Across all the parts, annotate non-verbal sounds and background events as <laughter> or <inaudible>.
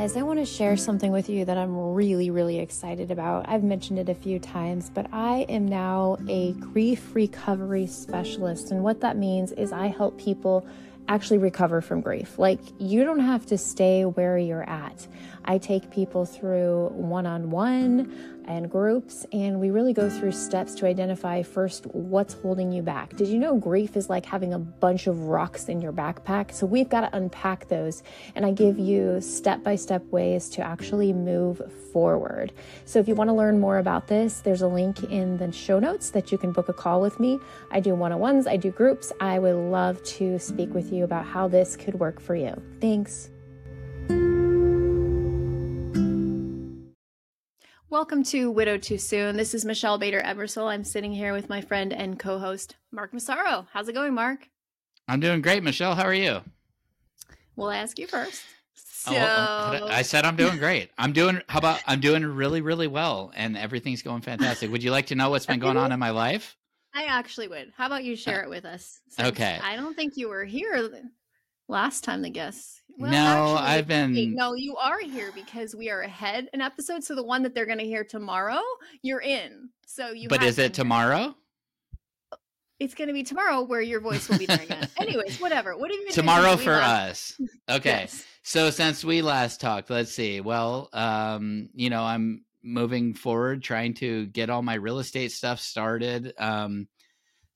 Guys, I want to share something with you that I'm really, really excited about. I've mentioned it a few times, but I am now a grief recovery specialist. And what that means is I help people actually recover from grief. Like, you don't have to stay where you're at. I take people through one on one and groups, and we really go through steps to identify first what's holding you back. Did you know grief is like having a bunch of rocks in your backpack? So we've got to unpack those, and I give you step by step ways to actually move forward. So if you want to learn more about this, there's a link in the show notes that you can book a call with me. I do one on ones, I do groups. I would love to speak with you about how this could work for you. Thanks. Welcome to Widow Too Soon. This is Michelle Bader Ebersole. I'm sitting here with my friend and co host, Mark Massaro. How's it going, Mark? I'm doing great, Michelle. How are you? We'll ask you first. Oh, oh, so... I said I'm doing great. I'm doing, how about, I'm doing really, really well, and everything's going fantastic. Would you like to know what's been going on in my life? I actually would. How about you share uh, it with us? Okay. I don't think you were here last time, the guess. Well, no, actually, I've been. No, you are here because we are ahead an episode. So the one that they're going to hear tomorrow, you're in. So you. But is it tomorrow? It's going to be tomorrow where your voice will be there again. <laughs> Anyways, whatever. What have you mean? tomorrow for us? Okay. <laughs> yes. So since we last talked, let's see. Well, um, you know, I'm moving forward, trying to get all my real estate stuff started. Um,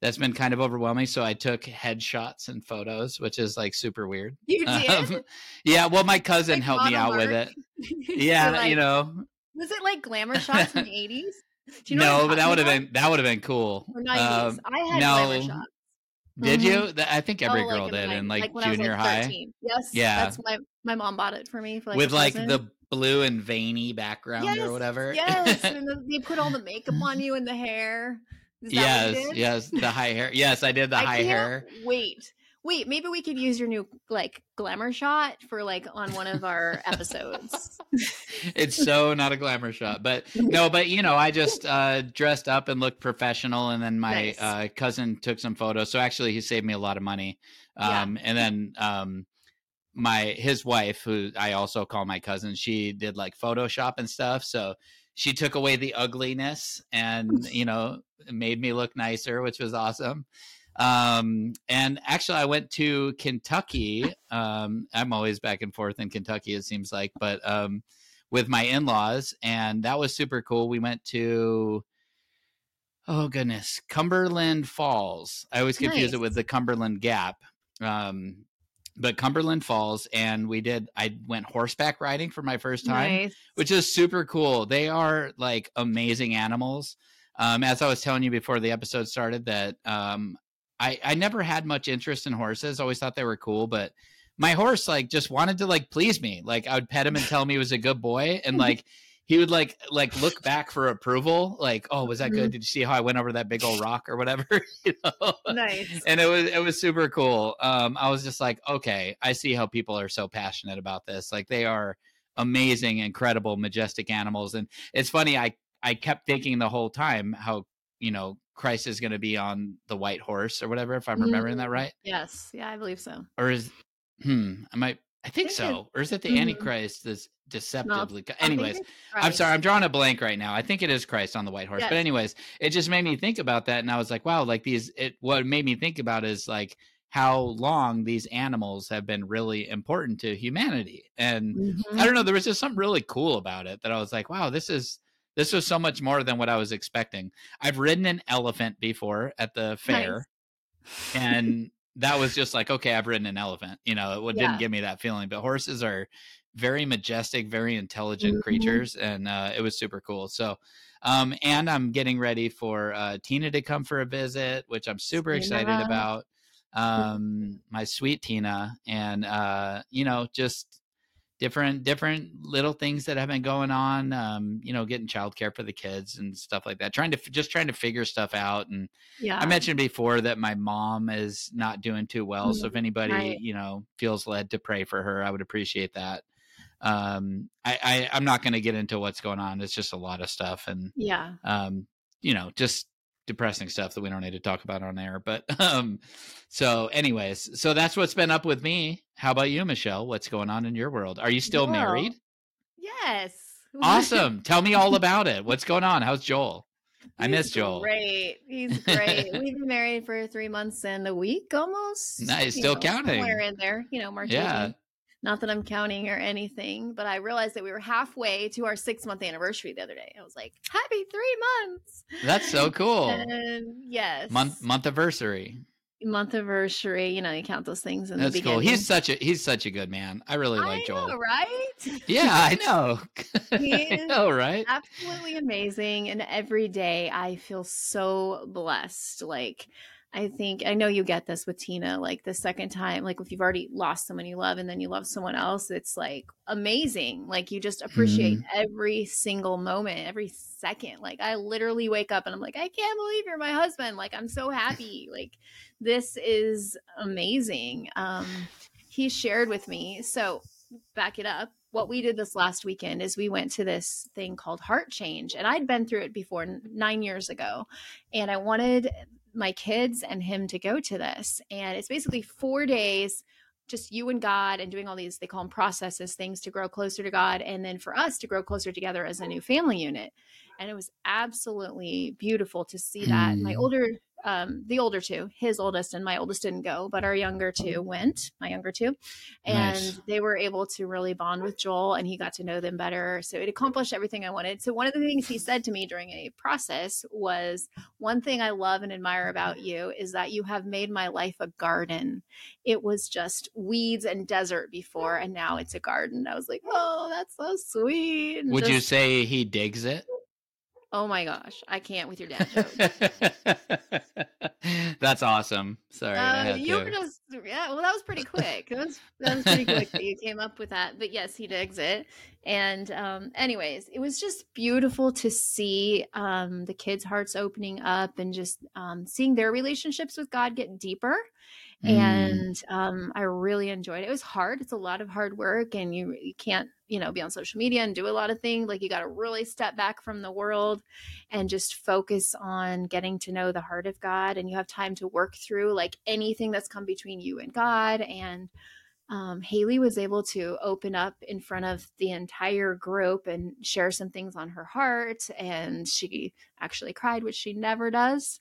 that's been kind of overwhelming. So I took headshots and photos, which is like super weird. You <laughs> did? Um, yeah. Well, my cousin like helped me out with it. <laughs> Yeah, like, you know. Was it like glamour <laughs> shots in the eighties? You know no, but that would have been that would have been cool. Or 90s. Um, I had no. glamour shots. Did mm-hmm. you? I think every oh, girl like did in like, like junior high. 13. Yes. Yeah. That's my my mom bought it for me for like with like the blue and veiny background yes, or whatever. Yes, and they put all the makeup on you and the hair yes, yes, the high hair. <laughs> Yes, I did the I high hair. Wait, wait, maybe we could use your new like glamour shot for like on one of our episodes. <laughs> it's so not a glamour shot, but <laughs> no, but you know, I just uh, dressed up and looked professional, and then my nice. uh, cousin took some photos. So actually, he saved me a lot of money. Um, yeah. And then um, my his wife, who I also call my cousin, she did like Photoshop and stuff. So she took away the ugliness and you know made me look nicer which was awesome um, and actually i went to kentucky um, i'm always back and forth in kentucky it seems like but um, with my in-laws and that was super cool we went to oh goodness cumberland falls i always confuse nice. it with the cumberland gap um, but Cumberland Falls, and we did. I went horseback riding for my first time, nice. which is super cool. They are like amazing animals. Um, as I was telling you before the episode started, that um, I I never had much interest in horses. Always thought they were cool, but my horse like just wanted to like please me. Like I would pet him and tell him he was a good boy, and like <laughs> he would like like look back for approval like oh was that good mm-hmm. did you see how i went over that big old rock or whatever <laughs> you know nice and it was it was super cool um i was just like okay i see how people are so passionate about this like they are amazing incredible majestic animals and it's funny i i kept thinking the whole time how you know christ is going to be on the white horse or whatever if i'm remembering mm, that right yes yeah i believe so or is hmm i might I think so. Or is it the mm-hmm. Antichrist that's deceptively? No, anyways, I'm sorry, I'm drawing a blank right now. I think it is Christ on the white horse. Yes. But anyways, it just made me think about that, and I was like, wow, like these. It what made me think about is like how long these animals have been really important to humanity, and mm-hmm. I don't know. There was just something really cool about it that I was like, wow, this is this was so much more than what I was expecting. I've ridden an elephant before at the fair. Nice. <laughs> and that was just like okay i've ridden an elephant you know it didn't give me that feeling but horses are very majestic very intelligent mm-hmm. creatures and uh, it was super cool so um, and i'm getting ready for uh, tina to come for a visit which i'm super tina. excited about um, my sweet tina and uh, you know just different different little things that have been going on um you know getting childcare for the kids and stuff like that trying to just trying to figure stuff out and yeah i mentioned before that my mom is not doing too well mm-hmm. so if anybody right. you know feels led to pray for her i would appreciate that um i, I i'm not going to get into what's going on it's just a lot of stuff and yeah um you know just depressing stuff that we don't need to talk about on air. But <laughs> um, so, anyways, so that's what's been up with me. How about you, Michelle? What's going on in your world? Are you still married? Yes. <laughs> Awesome. Tell me all about it. What's going on? How's Joel? I miss Joel. Great. He's great. <laughs> We've been married for three months and a week almost. Nice. Still know, counting. Somewhere in there, you know, March. Yeah. 18. Not that I'm counting or anything, but I realized that we were halfway to our six month anniversary the other day. I was like, happy three months. That's so cool. And yes. Month month anniversary month anniversary. You know, you count those things in That's the beginning. cool. He's such a he's such a good man. I really like I Joel. Know, right? <laughs> Yeah, I know. <laughs> I know, right? Absolutely amazing. And every day I feel so blessed. Like I think I know you get this with Tina. Like the second time, like if you've already lost someone you love and then you love someone else, it's like amazing. Like you just appreciate mm. every single moment, every second. Like I literally wake up and I'm like, I can't believe you're my husband. Like I'm so happy. like this is amazing. Um, he shared with me. So back it up. What we did this last weekend is we went to this thing called Heart Change, and I'd been through it before nine years ago, and I wanted my kids and him to go to this. And it's basically four days, just you and God, and doing all these, they call them processes, things to grow closer to God. And then for us to grow closer together as a new family unit. And it was absolutely beautiful to see that. Mm. My older um, the older two, his oldest and my oldest didn't go, but our younger two went, my younger two, and nice. they were able to really bond with Joel and he got to know them better. So it accomplished everything I wanted. So one of the things he said to me during a process was one thing I love and admire about you is that you have made my life a garden. It was just weeds and desert before, and now it's a garden. I was like, oh, that's so sweet. And Would just, you say he digs it? Oh my gosh, I can't with your dad jokes. <laughs> That's awesome. Sorry, uh, you were just yeah. Well, that was pretty quick. That was that was pretty quick that <laughs> you came up with that. But yes, he digs it. And um, anyways, it was just beautiful to see um, the kids' hearts opening up and just um, seeing their relationships with God get deeper. Mm. And um, I really enjoyed it. It was hard. It's a lot of hard work, and you you can't you know be on social media and do a lot of things. Like you got to really step back from the world and just focus on getting to know the heart of God. And you have time to work through like anything that's come between you and God. And um, Haley was able to open up in front of the entire group and share some things on her heart. And she actually cried, which she never does.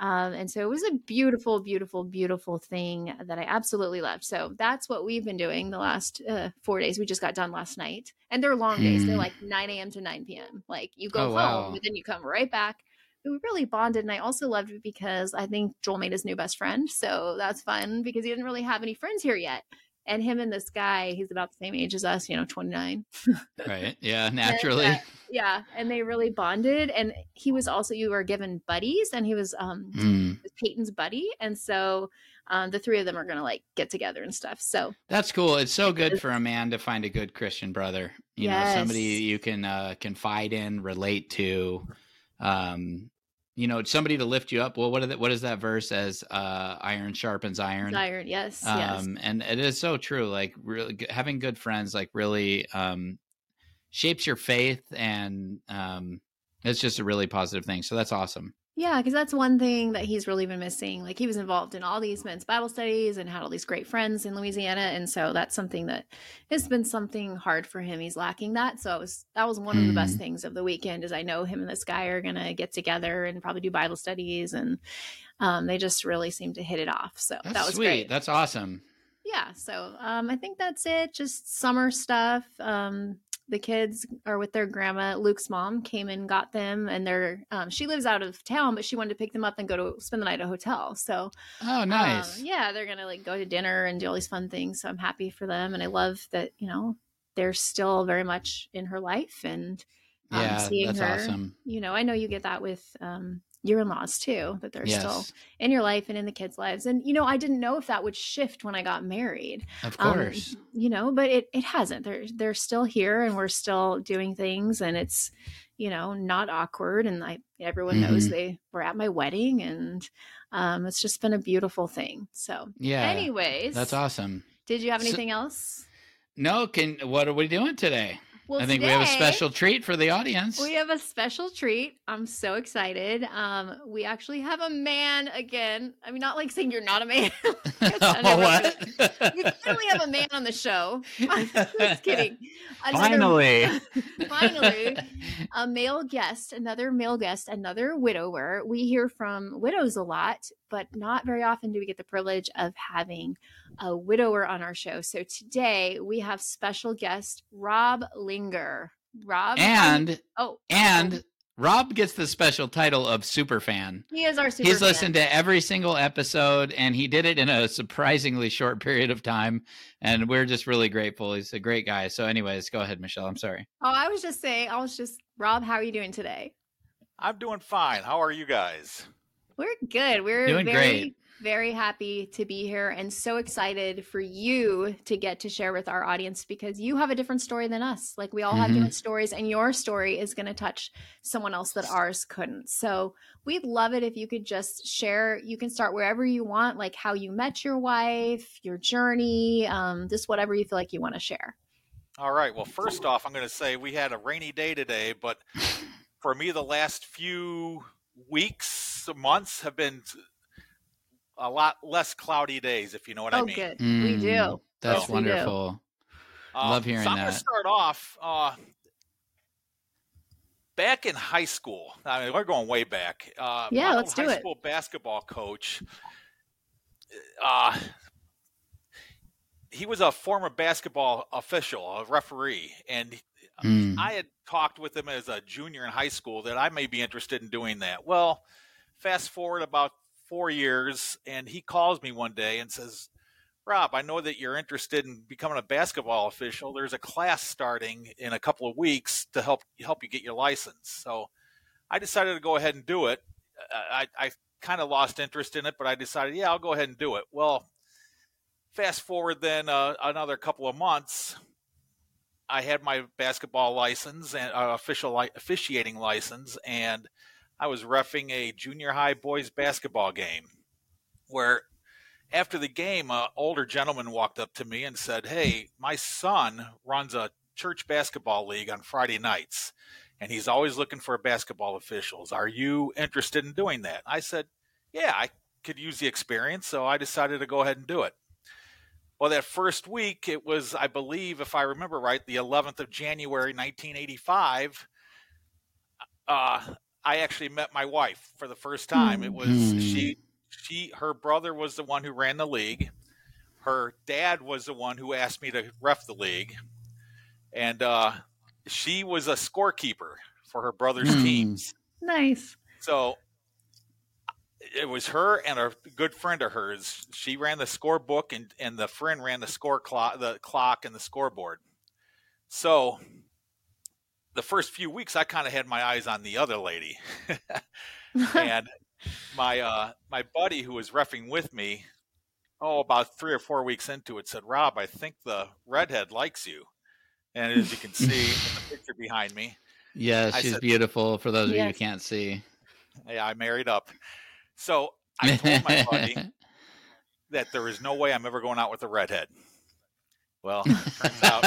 Um, and so it was a beautiful, beautiful, beautiful thing that I absolutely loved. So that's what we've been doing the last uh, four days. We just got done last night, and they're long days. They're hmm. like 9 a.m. to 9 p.m. Like you go oh, home, wow. but then you come right back. We really bonded, and I also loved it because I think Joel made his new best friend. So that's fun because he didn't really have any friends here yet and him and this guy he's about the same age as us you know 29 right. Yeah <laughs> naturally. and, uh, yeah and they really bonded and he was also you were given buddies and he was um mm. peyton's buddy and so um, the three of them are gonna like get together and stuff so. That's cool. It's so good for a man to find a good christian brother you yes. know somebody you can uh confide in relate to um you know somebody to lift you up. Well what is that what is that verse as uh iron sharpens iron iron yes um yes. and it is so true like really having good friends like really um shapes your faith and um it's just a really positive thing so that's awesome yeah, because that's one thing that he's really been missing. Like he was involved in all these men's Bible studies and had all these great friends in Louisiana, and so that's something that has been something hard for him. He's lacking that. So it was that was one of the best hmm. things of the weekend. Is I know him and this guy are gonna get together and probably do Bible studies, and um, they just really seem to hit it off. So that's that was sweet. Great. That's awesome. Yeah. So um, I think that's it. Just summer stuff. Um, the kids are with their grandma. Luke's mom came and got them, and they're um, she lives out of town, but she wanted to pick them up and go to spend the night at a hotel. So, oh, um, nice. Um, yeah, they're gonna like go to dinner and do all these fun things. So I'm happy for them, and I love that you know they're still very much in her life and um, yeah, seeing that's her. Awesome. You know, I know you get that with um, your in-laws too that they're yes. still in your life and in the kids lives. And you know i didn't know if that would shift when i got married. Of course. um, you know but it, it hasn't. They're they're still here and we're still doing things and it's you know not awkward and i everyone mm-hmm. knows they were at my wedding and um it's just been a beautiful thing. So yeah. Anyways that's awesome. did you have anything so, else? No can what are we doing today Well, I think today, we have a special treat for the audience. We have a special treat. I'm so excited. Um, we actually have a man again. I mean, not like saying you're not a man. <laughs> oh, <laughs> what? we finally have a man on the show. <laughs> I'm just kidding. Another, finally, finally, a male guest, another male guest, another widower. We hear from widows a lot, but not very often do we get the privilege of having a widower on our show. So today we have special guest Rob Linger. Rob and oh and Rob gets the special title of super fan. He is our super. He's fan. listened to every single episode, and he did it in a surprisingly short period of time. And we're just really grateful. He's a great guy. So, anyways, go ahead, Michelle. I'm sorry. Oh, I was just saying. I was just Rob. How are you doing today? I'm doing fine. How are you guys? We're good. We're doing very, great very happy to be here and so excited for you to get to share with our audience because you have a different story than us. Like we all have mm-hmm. different stories, and your story is going to touch someone else that ours couldn't. So we'd love it if you could just share. You can start wherever you want, like how you met your wife, your journey, um, just whatever you feel like you want to share. All right. Well, first off, I'm going to say we had a rainy day today, but <laughs> for me, the last few weeks, months have been a lot less cloudy days, if you know what oh, I mean. good. Mm, we do. That's yes, wonderful. Um, Love hearing so I'm that. I'm going to start off. Uh, back in high school, I mean, we're going way back. Uh, yeah, let's do high it. school basketball coach. Uh, he was a former basketball official, a referee, and mm. I had talked with him as a junior in high school that I may be interested in doing that. Well, fast forward about four years, and he calls me one day and says, Rob, I know that you're interested in becoming a basketball official. There's a class starting in a couple of weeks to help help you get your license. So I decided to go ahead and do it. I, I kind of lost interest in it, but I decided, yeah, I'll go ahead and do it. Well, fast forward then uh, another couple of months, I had my basketball license and uh, official li- officiating license, and I was refing a junior high boys basketball game where after the game, an older gentleman walked up to me and said, Hey, my son runs a church basketball league on Friday nights, and he's always looking for basketball officials. Are you interested in doing that? I said, Yeah, I could use the experience, so I decided to go ahead and do it. Well, that first week, it was, I believe, if I remember right, the 11th of January, 1985. Uh, I actually met my wife for the first time. It was mm. she she her brother was the one who ran the league. Her dad was the one who asked me to ref the league. And uh, she was a scorekeeper for her brother's mm. teams. Nice. So it was her and a good friend of hers. She ran the scorebook and, and the friend ran the score clock the clock and the scoreboard. So the first few weeks, I kind of had my eyes on the other lady, <laughs> <laughs> and my uh, my buddy who was refing with me, oh, about three or four weeks into it, said, "Rob, I think the redhead likes you." And as you can <laughs> see in the picture behind me, yeah, she's said, beautiful. For those of you who can't see, yeah, I married up. So I told my buddy that there is no way I'm ever going out with a redhead. Well, <laughs> turns out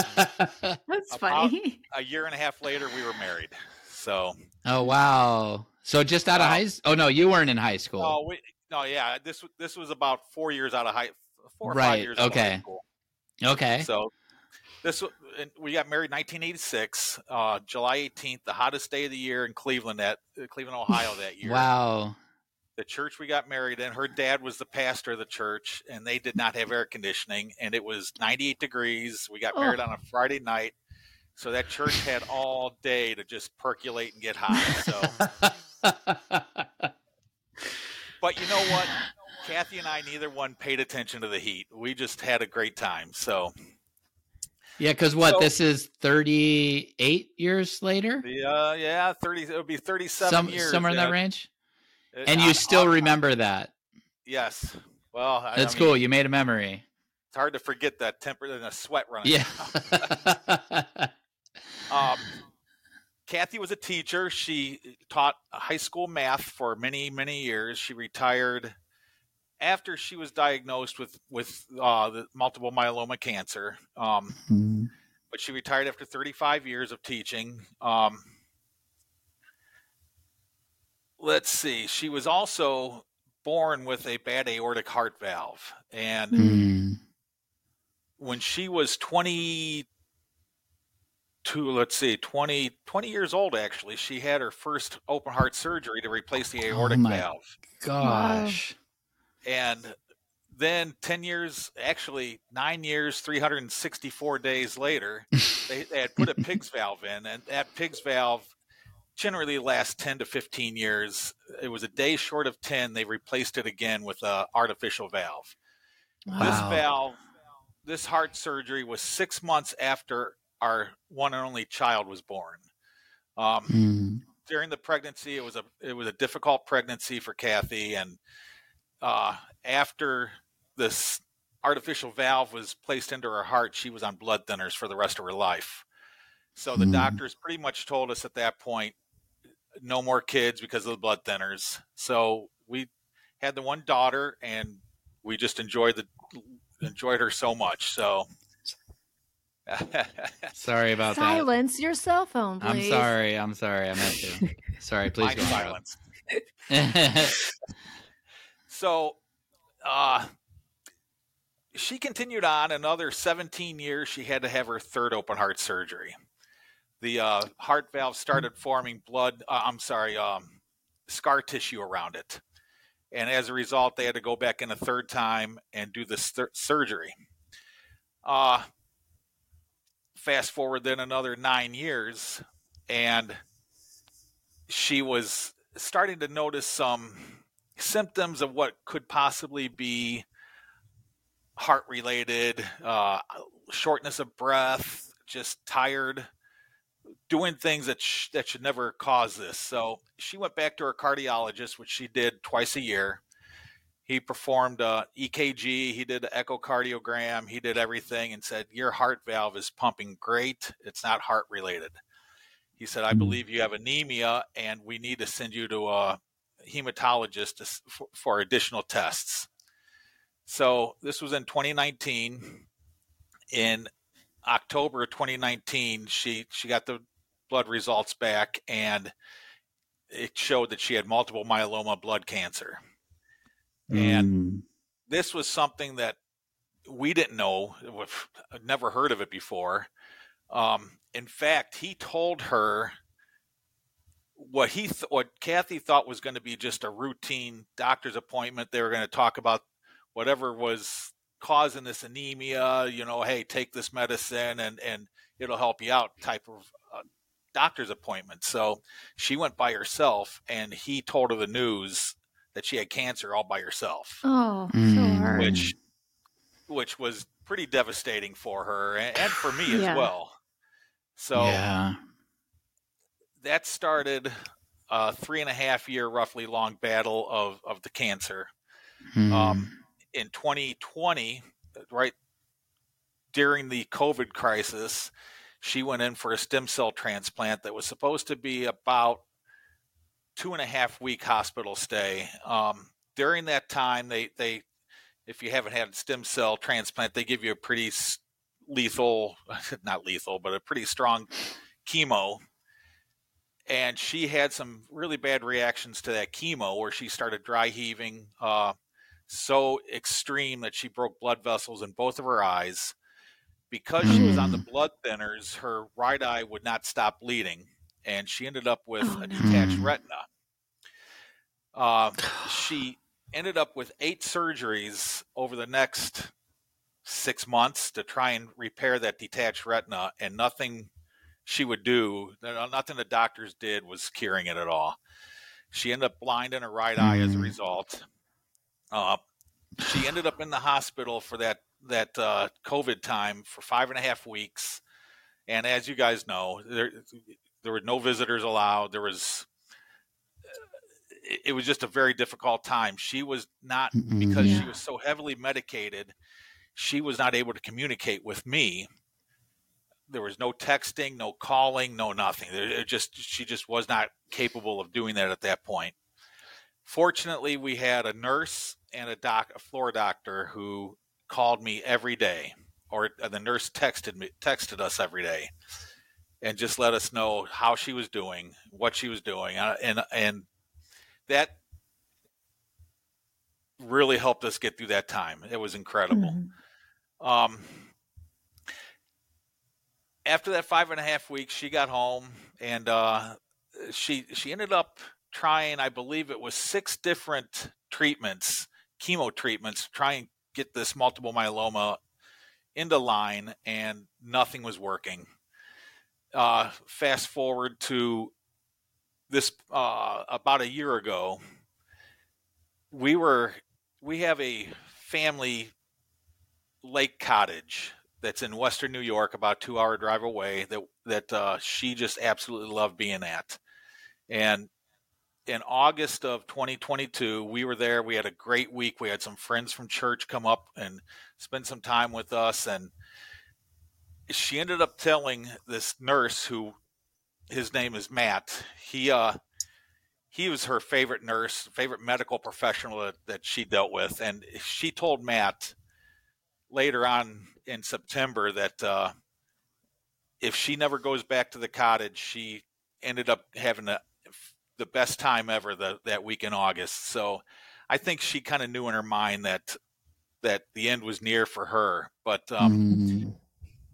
that's funny. A year and a half later, we were married. So. Oh wow! So just out of high? Oh no, you weren't in high school. No, we, no, yeah. This this was about four years out of high, four or right. five years. Okay. Okay. So this we got married 1986, uh, July 18th, the hottest day of the year in Cleveland, at Cleveland, Ohio, that year. wow the church we got married in, her dad was the pastor of the church, and they did not have air conditioning, and it was 98 degrees. We got oh. married on a Friday night, so that church had all day to just percolate and get hot. So, <laughs> but you know what? Kathy and I, neither one paid attention to the heat. We just had a great time. So, yeah, because what so, this is thirty eight years later. Yeah, yeah, thirty. It would be thirty seven Some, years. Somewhere in that range and you still remember that. Yes. Well, that's I mean, cool. You made a memory. It's hard to forget that temper and a sweat running. Yeah. um, Kathy was a teacher. She taught high school math for many, many years. She retired after she was diagnosed with with uh, the multiple myeloma cancer. Um, mm-hmm. but she retired after 35 years of teaching. Um, let's see. She was also born with a bad aortic heart valve, and mm. when she was 22, let's see, 20, 20 years old, actually, she had her first open heart surgery to replace the aortic oh valve. Gosh. And then 10 years, actually nine years, 364 days later, they, they, had put a PIGS valve in, and that PIGS valve generally last 10 to 15 years. It was a day short of 10. They replaced it again with a artificial valve. Wow. This valve, this heart surgery was six months after our one and only child was born. Um, mm. During the pregnancy, it was a it was a difficult pregnancy for Kathy, and uh, after this artificial valve was placed into her heart, she was on blood thinners for the rest of her life. So the mm. doctors pretty much told us at that point, no more kids because of the blood thinners. So we had the one daughter, and we just enjoyed the enjoyed her so much. So <laughs> sorry about silence that. Silence your cell phone, please. I'm sorry. I'm sorry. I meant to. sorry. Please go silence. <laughs> so, uh, she continued on another 17 years. She had to have her third open heart surgery. The uh, heart valve started forming blood. Uh, I'm sorry, um, scar tissue around it, and as a result, they had to go back in a third time and do this th- surgery. Uh, fast forward then another nine years, and she was starting to notice some symptoms of what could possibly be heart related, uh, shortness of breath, just tired, doing things that sh- that should never cause this. So she went back to her cardiologist, which she did twice a year. He performed a EKG, he did an echocardiogram, he did everything, and said your heart valve is pumping great. It's not heart related. He said, I hmm. believe you have anemia, and we need to send you to a hematologist to, for, for additional tests. So this was in 2019. In October 2019, she she got the blood results back, and it showed that she had multiple myeloma blood cancer. Mm. And this was something that we didn't know, never heard of it before. Um, in fact, he told her what he th- what Kathy thought was going to be just a routine doctor's appointment. They were going to talk about whatever was causing this anemia, you know, hey, take this medicine and and it'll help you out type of doctor's appointment. So she went by herself and he told her the news that she had cancer all by herself. Oh, so mm. hard. Which which was pretty devastating for her and, and for me yeah. as well. So yeah. that started a three and a half year roughly long battle of, of the cancer. Mm. Um, in 2020, right during the COVID crisis, she went in for a stem cell transplant that was supposed to be about two and a half week hospital stay. Um, during that time, they they if you haven't had a stem cell transplant, they give you a pretty lethal, <laughs> not lethal, but a pretty strong chemo. And she had some really bad reactions to that chemo, where she started dry heaving, uh, so extreme that she broke blood vessels in both of her eyes. Because she was on the mm. blood thinners, her right eye would not stop bleeding, and she ended up with oh, a detached no. retina. Uh, she ended up with eight surgeries over the next six months to try and repair that detached retina, and nothing she would do, nothing the doctors did was curing it at all. She ended up blind in her right mm. eye as a mm. result. Uh, she ended up in the hospital for that that uh, COVID time for five and a half weeks, and as you guys know, there there were no visitors allowed. There was it was just a very difficult time. She was not because yeah. she was so heavily medicated. She was not able to communicate with me. There was no texting, no calling, no nothing. It just she just was not capable of doing that at that point. Fortunately, we had a nurse and a doc, a floor doctor, who called me every day, or the nurse texted me texted us every day and just let us know how she was doing, what she was doing, uh, and and that really helped us get through that time. It was incredible. Mm-hmm. Um, after that five and a half weeks, she got home and uh, she she ended up trying, I believe it was six different treatments, chemo treatments, to try and get this multiple myeloma into line, and nothing was working. Uh, fast forward to this uh, about a year ago, we were we have a family lake cottage that's in Western New York, about two hour drive away. That that uh, she just absolutely loved being at, and in August of 2022, we were there. We had a great week. We had some friends from church come up and spend some time with us, and she ended up telling this nurse who his name is Matt. He uh he was her favorite nurse, favorite medical professional that, that she dealt with, and she told Matt later on in September that uh, if she never goes back to the cottage, she ended up having a, the best time ever the, that week in August. So I think she kind of knew in her mind that that the end was near for her. But um, mm.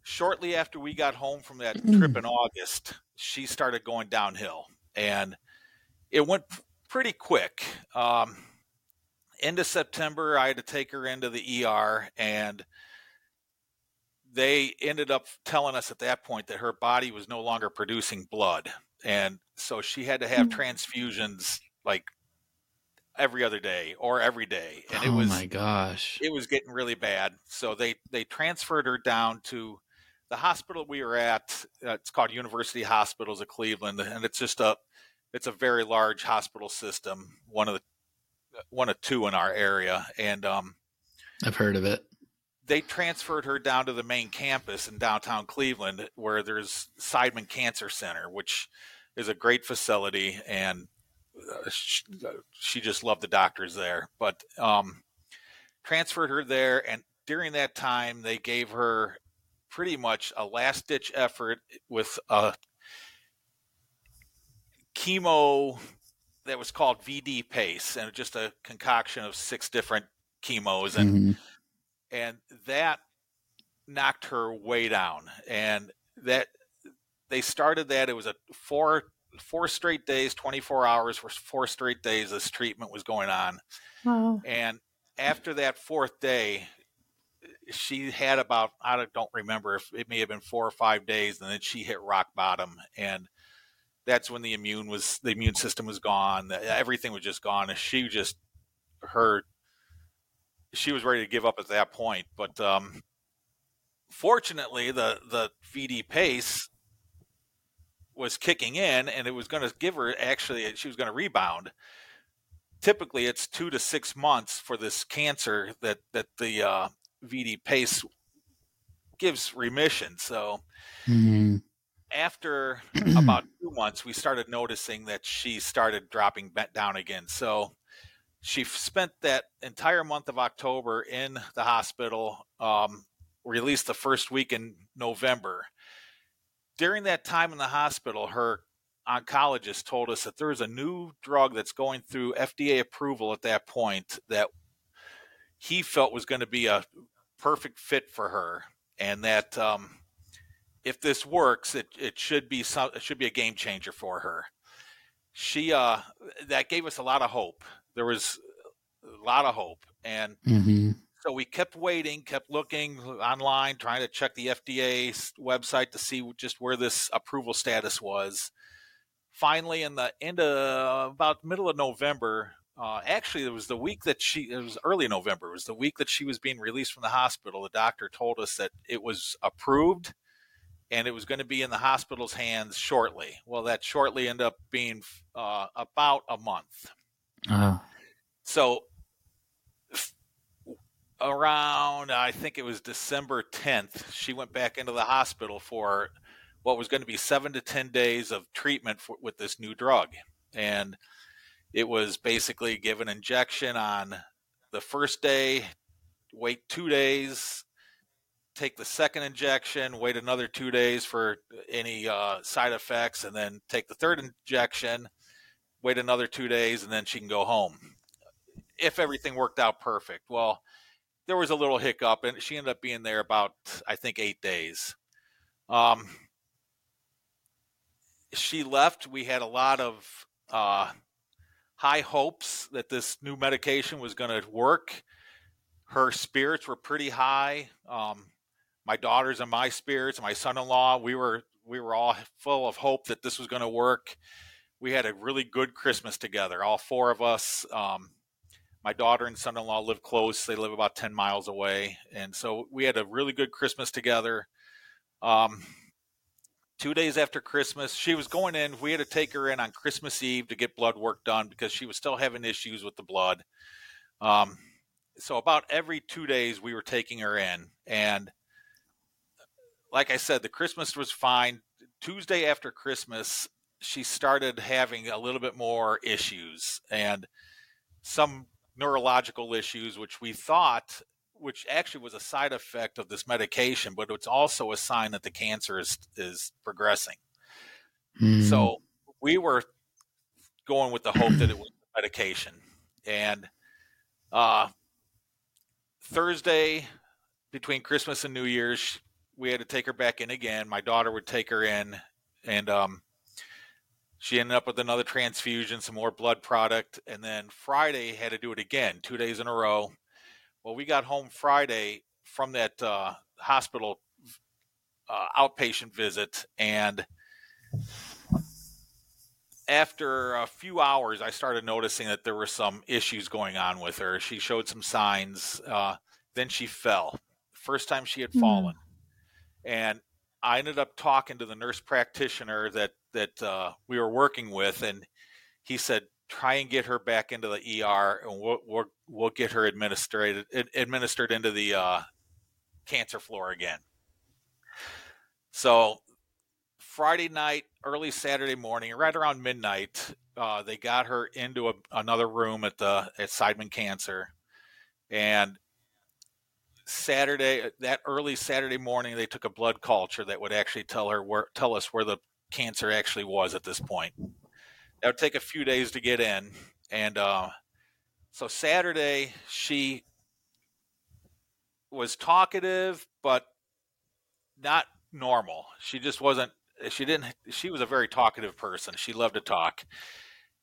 shortly after we got home from that <clears throat> trip in August, she started going downhill, and it went pretty quick. Um, end September, I had to take her into the ER, and they ended up telling us at that point that her body was no longer producing blood and so she had to have mm-hmm. transfusions like every other day or every day and it oh was my gosh. it was getting really bad. So they they transferred her down to the hospital we were at uh, it's called university hospitals of cleveland and it's just a it's a very large hospital system one of the one of two in our area and um i've heard of it. they transferred her down to the main campus in downtown Cleveland, where there's Seidman Cancer Center, which is a great facility, and uh, she, she, just loved the doctors there. But um, transferred her there, and during that time, they gave her pretty much a last ditch effort with a chemo that was called VD-PACE, and just a concoction of six different chemos and. Mm-hmm and that knocked her way down. And that they started that it was a four four straight days, 24 hours for four straight days. This treatment was going on, wow. and after that fourth day, she had about I don't remember if it may have been four or five days, and then she hit rock bottom, and that's when the immune was the immune system was gone. Everything was just gone, and she just her she was ready to give up at that point. But um, fortunately, the the VD-PACE was kicking in, and it was going to give her actually she was going to rebound. Typically, it's two to six months for this cancer that that the uh, VD-PACE gives remission. So. Mm-hmm. After <clears throat> about two months, we started noticing that she started dropping bent down again. So she spent that entire month of October in the hospital, um, released the first week in November. During that time in the hospital, her oncologist told us that there is a new drug that's going through FDA approval at that point that he felt was going to be a perfect fit for her, and that um, if this works, it, it should be some, it should be a game changer for her. She uh, that gave us a lot of hope there was a lot of hope, and mm-hmm. So we kept waiting, kept looking online, trying to check the FDA website to see just where this approval status was. Finally, in the end of about middle of November, uh, actually, it was the week that she, it was early November, it was the week that she was being released from the hospital. The doctor told us that it was approved and it was going to be in the hospital's hands shortly. Well, that shortly ended up being uh, about a month. Uh-huh. So around, I think it was December 10th, she went back into the hospital for what was going to be seven to 10 days of treatment for, with this new drug. And it was basically give an injection on the first day, wait two days, take the second injection, wait another two days for any uh, side effects, and then take the third injection, wait another two days, and then she can go home. If everything worked out perfect. Well, there was a little hiccup, and she ended up being there about, I think, eight days. Um, she left. We had a lot of uh, high hopes that this new medication was going to work. Her spirits were pretty high. Um, my daughters and my spirits, my son-in-law, we were we were all full of hope that this was going to work. We had a really good Christmas together, all four of us. Um, my daughter and son-in-law live close; they live about ten miles away, and so we had a really good Christmas together. Um, two days after Christmas, she was going in. We had to take her in on Christmas Eve to get blood work done because she was still having issues with the blood. Um, so about every two days, we were taking her in, and like I said, the Christmas was fine. Tuesday after Christmas, she started having a little bit more issues and some neurological issues, which we thought, which actually was a side effect of this medication, but it's also a sign that the cancer is is progressing. Mm. So we were going with the hope that it was medication, and uh, Thursday between Christmas and New Year's, we had to take her back in again. My daughter would take her in, and um, she ended up with another transfusion, some more blood product, and then Friday had to do it again, two days in a row. Well, we got home Friday from that uh, hospital uh, outpatient visit, and after a few hours, I started noticing that there were some issues going on with her. She showed some signs. Uh, then she fell. First time she had mm. fallen and I ended up talking to the nurse practitioner that that uh, we were working with, and he said, "Try and get her back into the ER, and we'll we'll, we'll get her administered administered into the uh, cancer floor again." So Friday night, early Saturday morning, right around midnight, uh, they got her into a, another room at the at Seidman Cancer, and Saturday, that early Saturday morning, they took a blood culture that would actually tell her where, tell us where the cancer actually was at this point. That would take a few days to get in, and uh, so Saturday she was talkative, but not normal. She just wasn't. She didn't. She was a very talkative person. She loved to talk,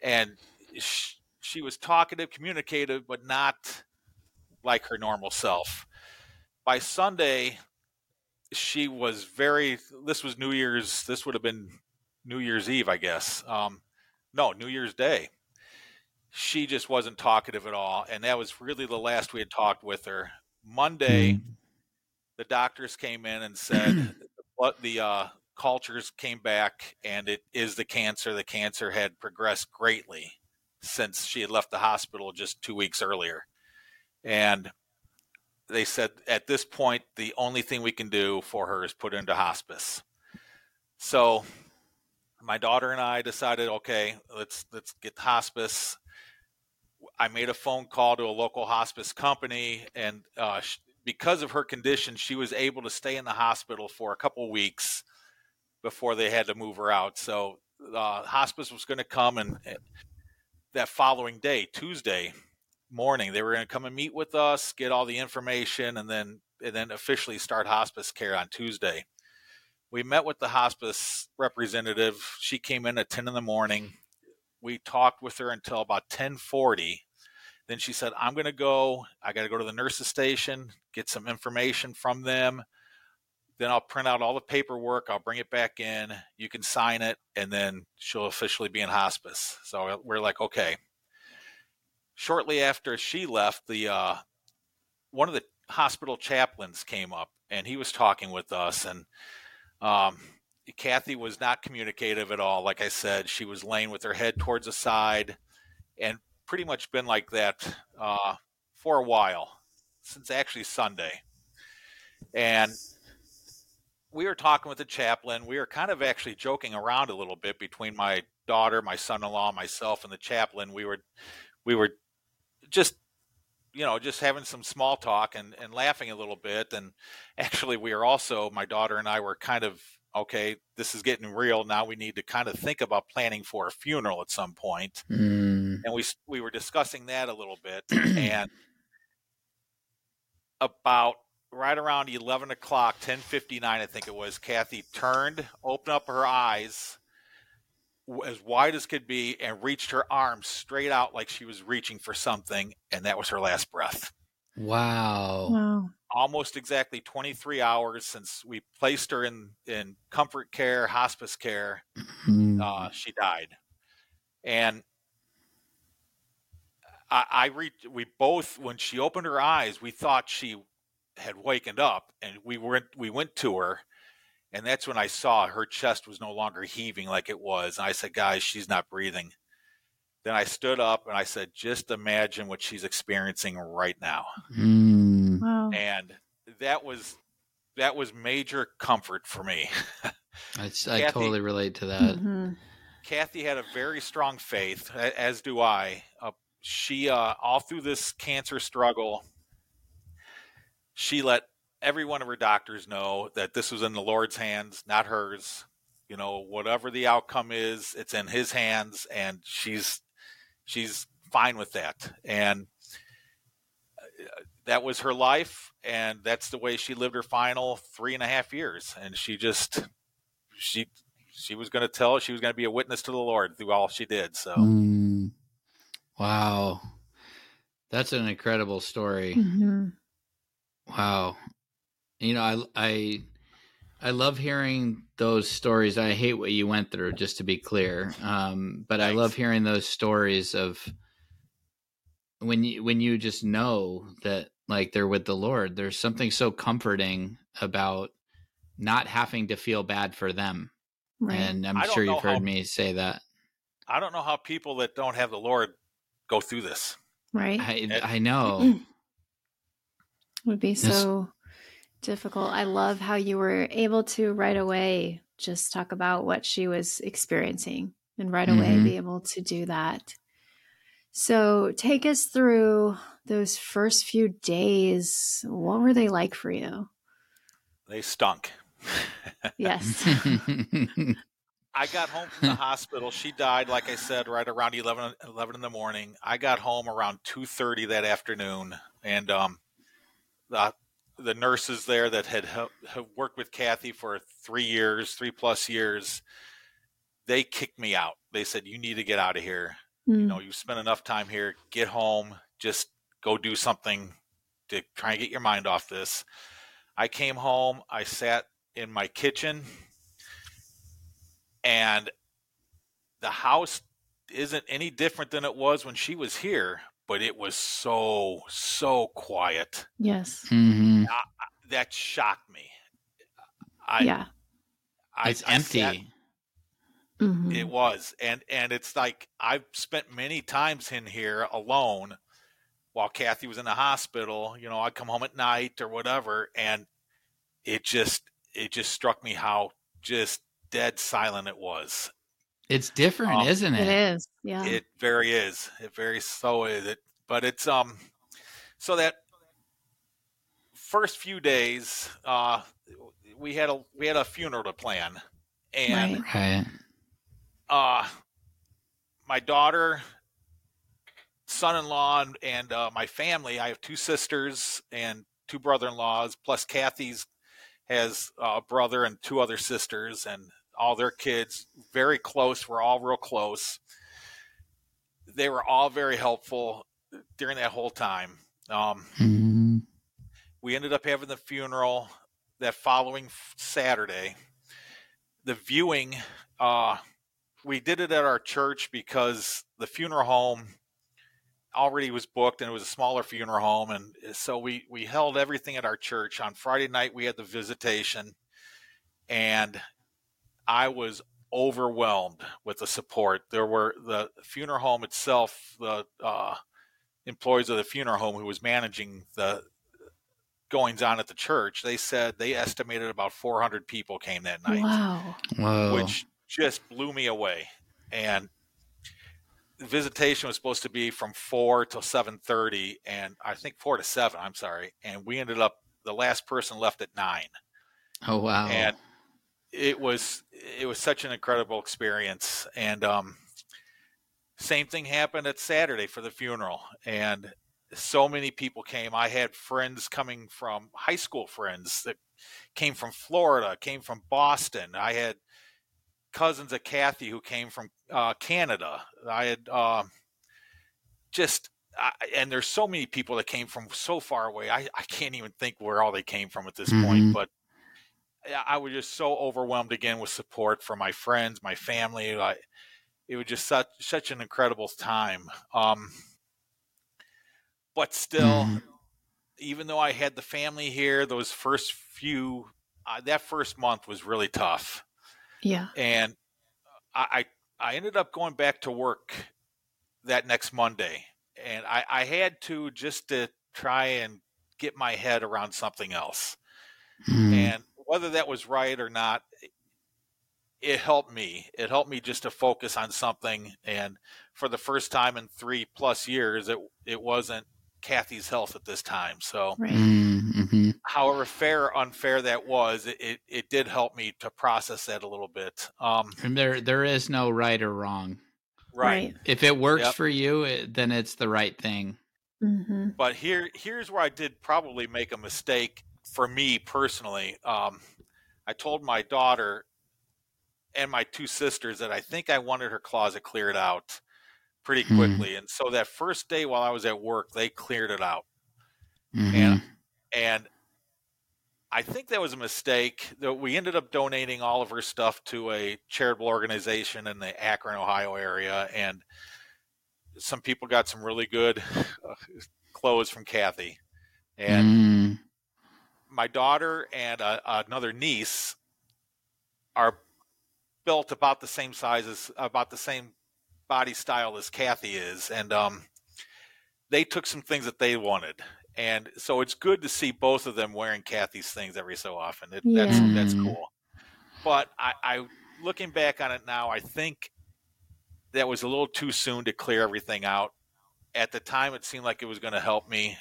and she, she was talkative, communicative, but not like her normal self by Sunday, she was very. This was New Year's. This would have been New Year's Eve, I guess. Um, no, New Year's Day. She just wasn't talkative at all, and that was really the last we had talked with her. Monday, mm-hmm. the doctors came in and said what the uh, cultures came back, and it is the cancer. The cancer had progressed greatly since she had left the hospital just two weeks earlier, and they said at this point the only thing we can do for her is put her into hospice. So my daughter and I decided, okay, let's let's get hospice. I made a phone call to a local hospice company, and uh, because of her condition, she was able to stay in the hospital for a couple weeks before they had to move her out. So uh, hospice was going to come, and that following day, Tuesday, morning. They were going to come and meet with us, get all the information, and then and then officially start hospice care on Tuesday. We met with the hospice representative. She came in at 10 in the morning. We talked with her until about 1040. Then she said, I'm going to go. I got to go to the nurse's station, get some information from them. Then I'll print out all the paperwork. I'll bring it back in. You can sign it, and then she'll officially be in hospice. So we're like, okay, shortly after she left, the uh, one of the hospital chaplains came up and he was talking with us, and um, Kathy was not communicative at all. Like I said, she was laying with her head towards the side, and pretty much been like that uh, for a while since actually Sunday, and. We were talking with the chaplain. We were kind of actually joking around a little bit between my daughter, my son-in-law, myself, and the chaplain. We were we were just you know, just having some small talk and, and laughing a little bit. And actually, we are also, my daughter and I were kind of, okay, this is getting real. Now we need to kind of think about planning for a funeral at some point. Mm. And we, we were discussing that a little bit. <clears throat> and about right around 11 o'clock, 1059, I think it was, Kathy turned, opened up her eyes as wide as could be and reached her arms straight out like she was reaching for something, and that was her last breath. Wow. Wow. Almost exactly 23 hours since we placed her in, in comfort care, hospice care, mm-hmm. uh, she died. And I, I re- we both, when she opened her eyes, we thought she had wakened up, and we went we went to her, and that's when I saw her chest was no longer heaving like it was. And I said, guys, she's not breathing. Then I stood up and I said, just imagine what she's experiencing right now. Mm. Wow. And that was that was major comfort for me. <laughs> I, I totally relate to that. Mm-hmm. Kathy had a very strong faith, as do I. Uh, she, uh, all through this cancer struggle, she let every one of her doctors know that this was in the Lord's hands, not hers. You know, whatever the outcome is, it's in His hands, and she's she's fine with that. And uh, that was her life, and that's the way she lived her final three and a half years. And she just she she was going to tell she was going to be a witness to the Lord through all she did. So, mm. wow, that's an incredible story. Mm-hmm. Wow, you know, I I I love hearing those stories. I hate what you went through, just to be clear. Um, but Thanks. I love hearing those stories of when you when you just know that like they're with the Lord. There's something so comforting about not having to feel bad for them. Right. And I'm sure you've heard how, me say that. I don't know how people that don't have the Lord go through this. Right. I, I know. would be so difficult. I love how you were able to right away just talk about what she was experiencing and right away mm-hmm. be able to do that. So, take us through those first few days. What were they like for you? They stunk. yes. <laughs> I got home from the hospital. She died, like I said, right around 11, 11 in the morning. I got home around 2.30 that afternoon. And um, the the nurses there that had have worked with Kathy for three years, three plus years, they kicked me out. They said, "You need to get out of here. Mm. You know, you spent enough time here. Get home. Just go do something to try and get your mind off this." I came home. I sat in my kitchen, and the house isn't any different than it was when she was here but it was so so quiet. Yes, mm-hmm. I, that shocked me. I, yeah, I, it's empty. Sat, mm-hmm. It was, and and it's like I've spent many times in here alone while Kathy was in the hospital. You know, I'd come home at night or whatever, and it just it just struck me how just dead silent it was it's different, um, isn't it? It is. Yeah. It very is. It very so is it. But it's um so that first few days uh we had a we had a funeral to plan and right. uh my daughter son-in-law and, and uh, my family i have two sisters and two brother-in-laws plus kathy's has a brother and two other sisters and all their kids, very close. We're all real close. They were all very helpful during that whole time. Um, mm-hmm. We ended up having the funeral that following Saturday. The viewing, uh, we did it at our church because the funeral home already was booked and it was a smaller funeral home and so we we held everything at our church on friday night we had the visitation and I was overwhelmed with the support. There were the funeral home itself, the uh, employees of the funeral home who was managing the goings on at the church. They said they estimated about 400 people came that night. Wow. wow. Which just blew me away. And visitation was supposed to be from four till seven thirty, and I think four to seven. I'm sorry, and we ended up the last person left at nine. Oh wow! And it was it was such an incredible experience, and um, same thing happened at Saturday for the funeral, and so many people came. I had friends coming from high school friends that came from Florida, came from Boston. I had cousins of Kathy who came from uh, Canada. I had uh, just, I, and there's so many people that came from so far away. I, I can't even think where all they came from at this mm-hmm. point, but I was just so overwhelmed again with support from my friends, my family. I, it was just such such an incredible time. Um, but still, mm-hmm. even though I had the family here, those first few, uh, that first month was really tough. Yeah. And I, I ended up going back to work that next Monday, and I, I had to just to try and get my head around something else. Mm. And whether that was right or not, it helped me. It helped me just to focus on something. And for the first time in three plus years, it it wasn't Kathy's health at this time. So, right. mm-hmm. however fair or unfair that was, it, it, it, did help me to process that a little bit. Um, and there there is no right or wrong. Right. If it works yep. for you, it, then it's the right thing. Mm-hmm. But here here's where I did probably make a mistake for me personally. Um, I told my daughter and my two sisters that I think I wanted her closet cleared out pretty hmm. quickly. And so that first day while I was at work, they cleared it out. Mm-hmm. And and I think that was a mistake. That we ended up donating all of her stuff to a charitable organization in the Akron, Ohio area, and some people got some really good uh, clothes from Kathy. And mm. my daughter and uh, another niece are built about the same size as about the same body style as Kathy is, and um, they took some things that they wanted, and so it's good to see both of them wearing Kathy's things every so often. It, yeah. That's that's cool. But I, I, looking back on it now, I think that was a little too soon to clear everything out. At the time, it seemed like it was going to help me.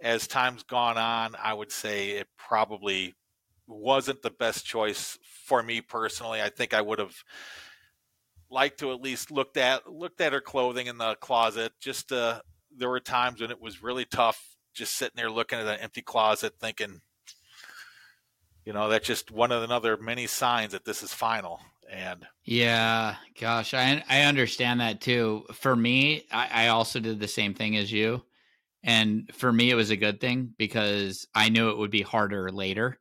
As time's gone on, I would say it probably wasn't the best choice for me personally. I think I would have like to at least looked at looked at her clothing in the closet. Just uh, there were times when it was really tough, just sitting there looking at an empty closet, thinking, you know, that's just one of another many signs that this is final. And yeah, gosh, I I understand that too. For me, I, I also did the same thing as you, and for me, it was a good thing because I knew it would be harder later.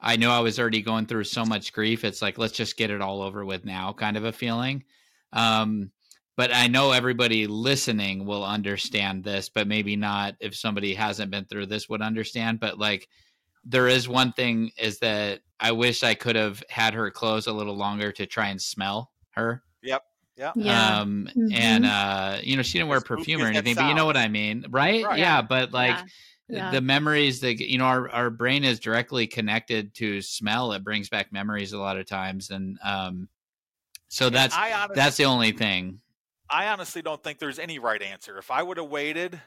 I know I was already going through so much grief. It's like, let's just get it all over with now, kind of a feeling. Um, but I know everybody listening will understand this, but maybe not if somebody hasn't been through this would understand. But like, there is one thing is that I wish I could have had her clothes a little longer to try and smell her. Yep. Yeah. yeah. Um, mm-hmm. and uh, you know, she didn't wear perfume or anything, but you know what I mean, right? right. Yeah. But like, yeah yeah. the memories that you know our, our brain is directly connected to smell it brings back memories a lot of times and um so that's honestly, that's the only thing i honestly don't think there's any right answer if i would have waited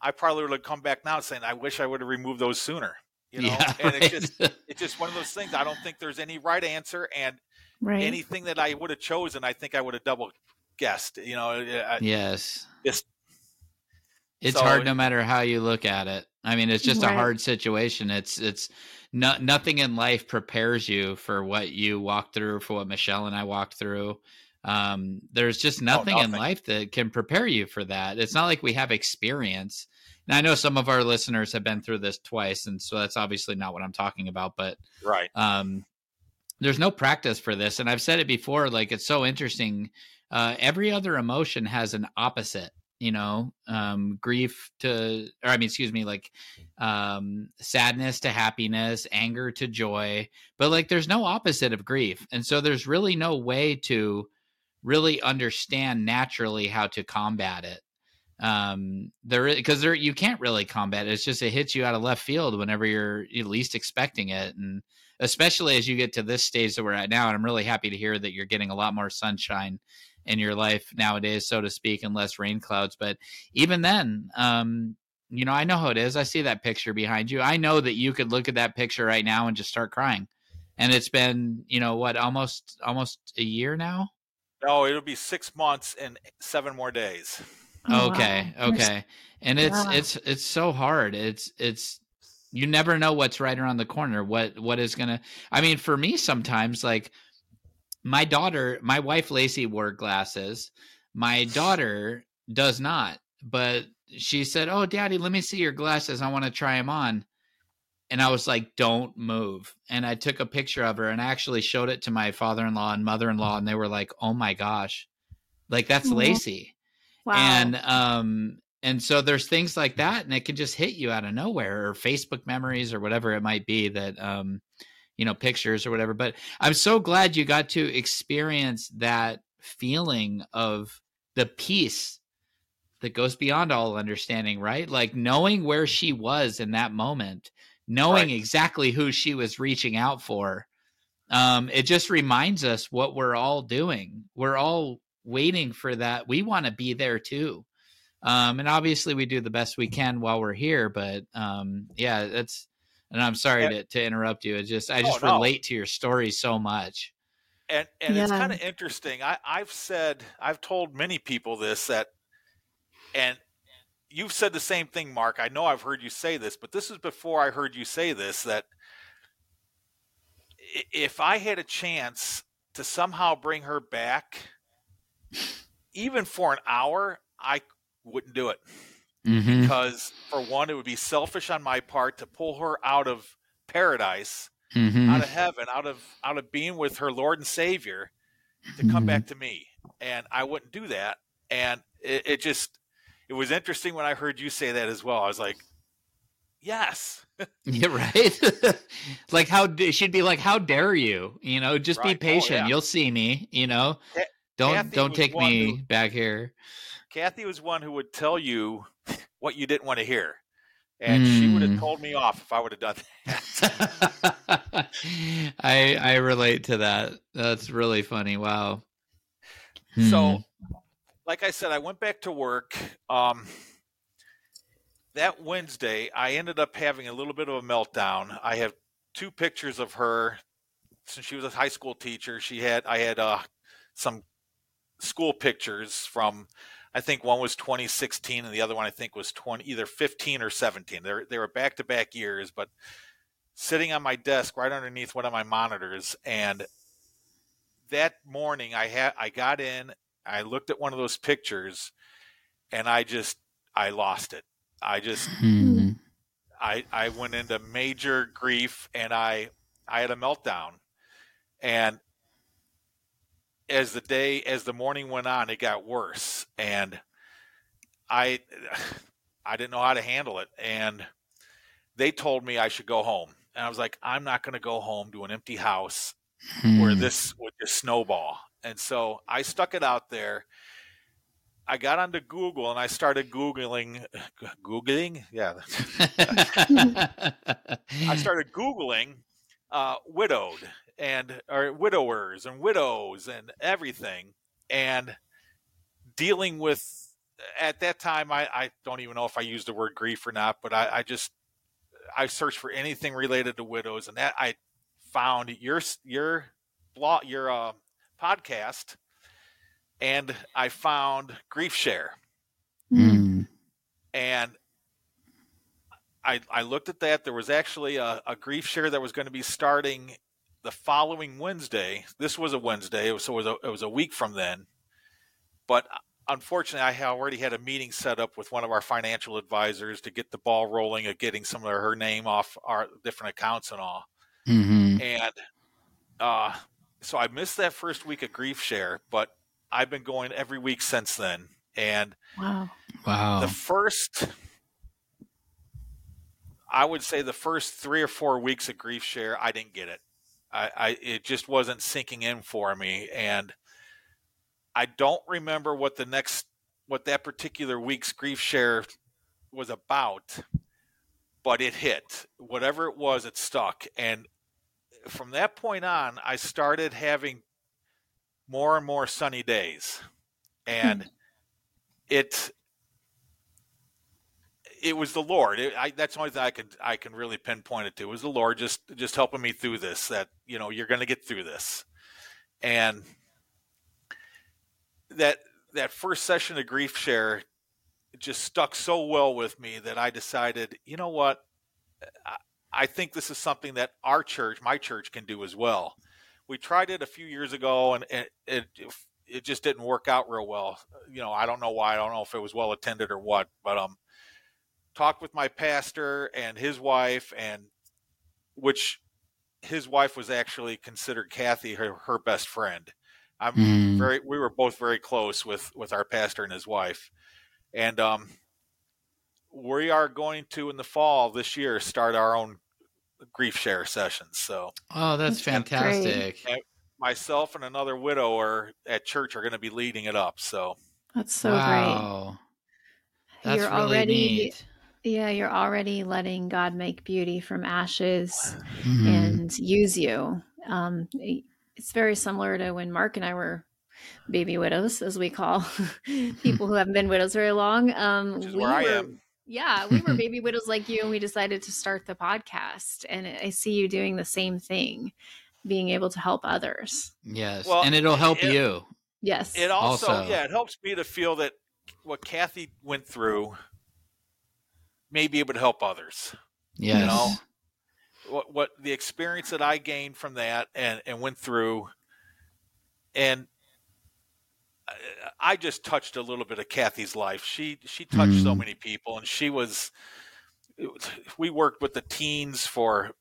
i probably would have come back now saying i wish i would have removed those sooner you know yeah, and right. it's just it's just one of those things i don't think there's any right answer and right. anything that i would have chosen i think i would have double guessed you know yes just it's so, hard no matter how you look at it. I mean, it's just right. a hard situation. It's it's no, nothing in life prepares you for what you walked through, for what Michelle and I walked through. Um, there's just nothing, oh, nothing, in life that can prepare you for that. It's not like we have experience. Now I know some of our listeners have been through this twice, and so that's obviously not what I'm talking about. But right, um, there's no practice for this, and I've said it before. Like it's so interesting. Uh, every other emotion has an opposite you know um grief to or i mean excuse me like um sadness to happiness anger to joy but like there's no opposite of grief and so there's really no way to really understand naturally how to combat it um there because there you can't really combat it it's just it hits you out of left field whenever you're, you're least expecting it and especially as you get to this stage that we're at now. And I'm really happy to hear that you're getting a lot more sunshine in your life nowadays, so to speak, and less rain clouds. But even then, um, you know, I know how it is. I see that picture behind you. I know that you could look at that picture right now and just start crying. And it's been, you know, what, almost almost a year now? No, it'll be six months and seven more days. Oh, okay, wow. okay. And it's wow. it's it's so hard. It's it's you never know what's right around the corner. What what is gonna I mean, for me sometimes like my daughter, my wife Lacey wore glasses. My daughter does not, but she said, "Oh, Daddy, let me see your glasses. I want to try them on." And I was like, "Don't move." And I took a picture of her and actually showed it to my father-in-law and mother-in-law, and they were like, "Oh my gosh, like that's mm-hmm. Lacey." Wow. And um, and so there's things like that, and it can just hit you out of nowhere, or Facebook memories, or whatever it might be that um, you know, pictures or whatever. But I'm so glad you got to experience that feeling of the peace that goes beyond all understanding, right? Like knowing where she was in that moment, knowing right. exactly who she was reaching out for. Um, it just reminds us what we're all doing. We're all waiting for that. We want to be there too. Um, and obviously we do the best we can while we're here, but um, yeah, that's, and I'm sorry to, to interrupt you. It's just, I oh, just oh, relate no. to your story so much. And, and yeah. it's kind of interesting. I, I've said, I've told many people this, that and you've said the same thing, Mark. I know I've heard you say this, but this is before I heard you say this that if I had a chance to somehow bring her back, even for an hour, I wouldn't do it. Mm-hmm. Because, for one, it would be selfish on my part to pull her out of paradise, mm-hmm. out of heaven, out of out of being with her Lord and Savior, to come mm-hmm. back to me, and I wouldn't do that. And it, it just it was interesting when I heard you say that as well. I was like, yes. <laughs> <laughs> yeah, right. <laughs> like how she'd be like, "How dare you?" You know, just right. be oh, patient. Oh, yeah. You'll see me. You know, don't Kathy don't take me who, back here. Kathy was one who would tell you <laughs> what you didn't want to hear, and mm. she would have hmm. told me off if I would have done that. <laughs> I I relate to that. That's really funny. Wow. So hmm like I said, I went back to work. Um, that Wednesday, I ended up having a little bit of a meltdown. I have two pictures of her since she was a high school teacher. She had I had uh, some school pictures from I think one was 2016 and the other one I think was 20 either 15 or 17. They they were back to back years, but sitting on my desk right underneath one of my monitors and that morning I had I got in I looked at one of those pictures and I just I lost it. I just <laughs> hmm. I I went into major grief and I I had a meltdown. And as the day as the morning went on, it got worse and I <sighs> I didn't know how to handle it and they told me I should go home. And I was like, I'm not going to go home to an empty house hmm. where this would just snowball. And so I stuck it out there. I got onto Google and I started Googling, <sighs> Googling? Yeah. <laughs> I started Googling uh, widowed and, or widowers and widows and everything. And dealing with, at that time, I, I don't even know if I used the word grief or not, but I, I just, I searched for anything related to widows and that I found your, your blog, your, uh, podcast and I found Grief Share. Mm. And I, I looked at that. There was actually a, a grief share that was going to be starting the following Wednesday. This was a Wednesday, so it was a, it was a week from then. But unfortunately, I already had a meeting set up with one of our financial advisors to get the ball rolling of getting some of her name off our different accounts and all. Mm-hmm. And uh, so I missed that first week of grief share, but I've been going every week since then. And wow, wow, the first, I would say the first three or four weeks of grief share, I didn't get it. I, I it just wasn't sinking in for me, and I don't remember what the next, what that particular week's grief share was about, but it hit. Whatever it was, it stuck, and from that point on, I started having more and more sunny days, and hmm. it it was the Lord. It, I, that's the only thing I can I can really pinpoint it to. It was the Lord just just helping me through this. That you know you're going to get through this, and that that first session of grief share just stuck so well with me that I decided, you know what, I, I think this is something that our church, my church, can do as well. We tried it a few years ago, and it, it it just didn't work out real well. You know, I don't know why. I don't know if it was well attended or what, but um, talked with my pastor and his wife, and which his wife was actually considered Kathy her, her best friend. I'm mm. very. We were both very close with with our pastor and his wife, and um, we are going to in the fall this year start our own grief share sessions. So, oh, that's, fantastic. And myself and another widower at church are going to be leading it up. So that's so wow. great. That's you're really already, neat. yeah, you're already letting God make beauty from ashes mm-hmm. and use you. Um, it's very similar to when Mark and I were baby widows, as we call <laughs> people who haven't been widows very long. Um, we were, Yeah, we were <laughs> baby widows like you, and we decided to start the podcast. And I see you doing the same thing, being able to help others. Yes, well, and it'll help it, you. Yes, it also, also yeah, it helps me to feel that what Kathy went through may be able to help others. Yes. You know, what what the experience that I gained from that and and went through, and I just touched a little bit of Kathy's life. She she touched mm. so many people, and she was. We worked with the teens for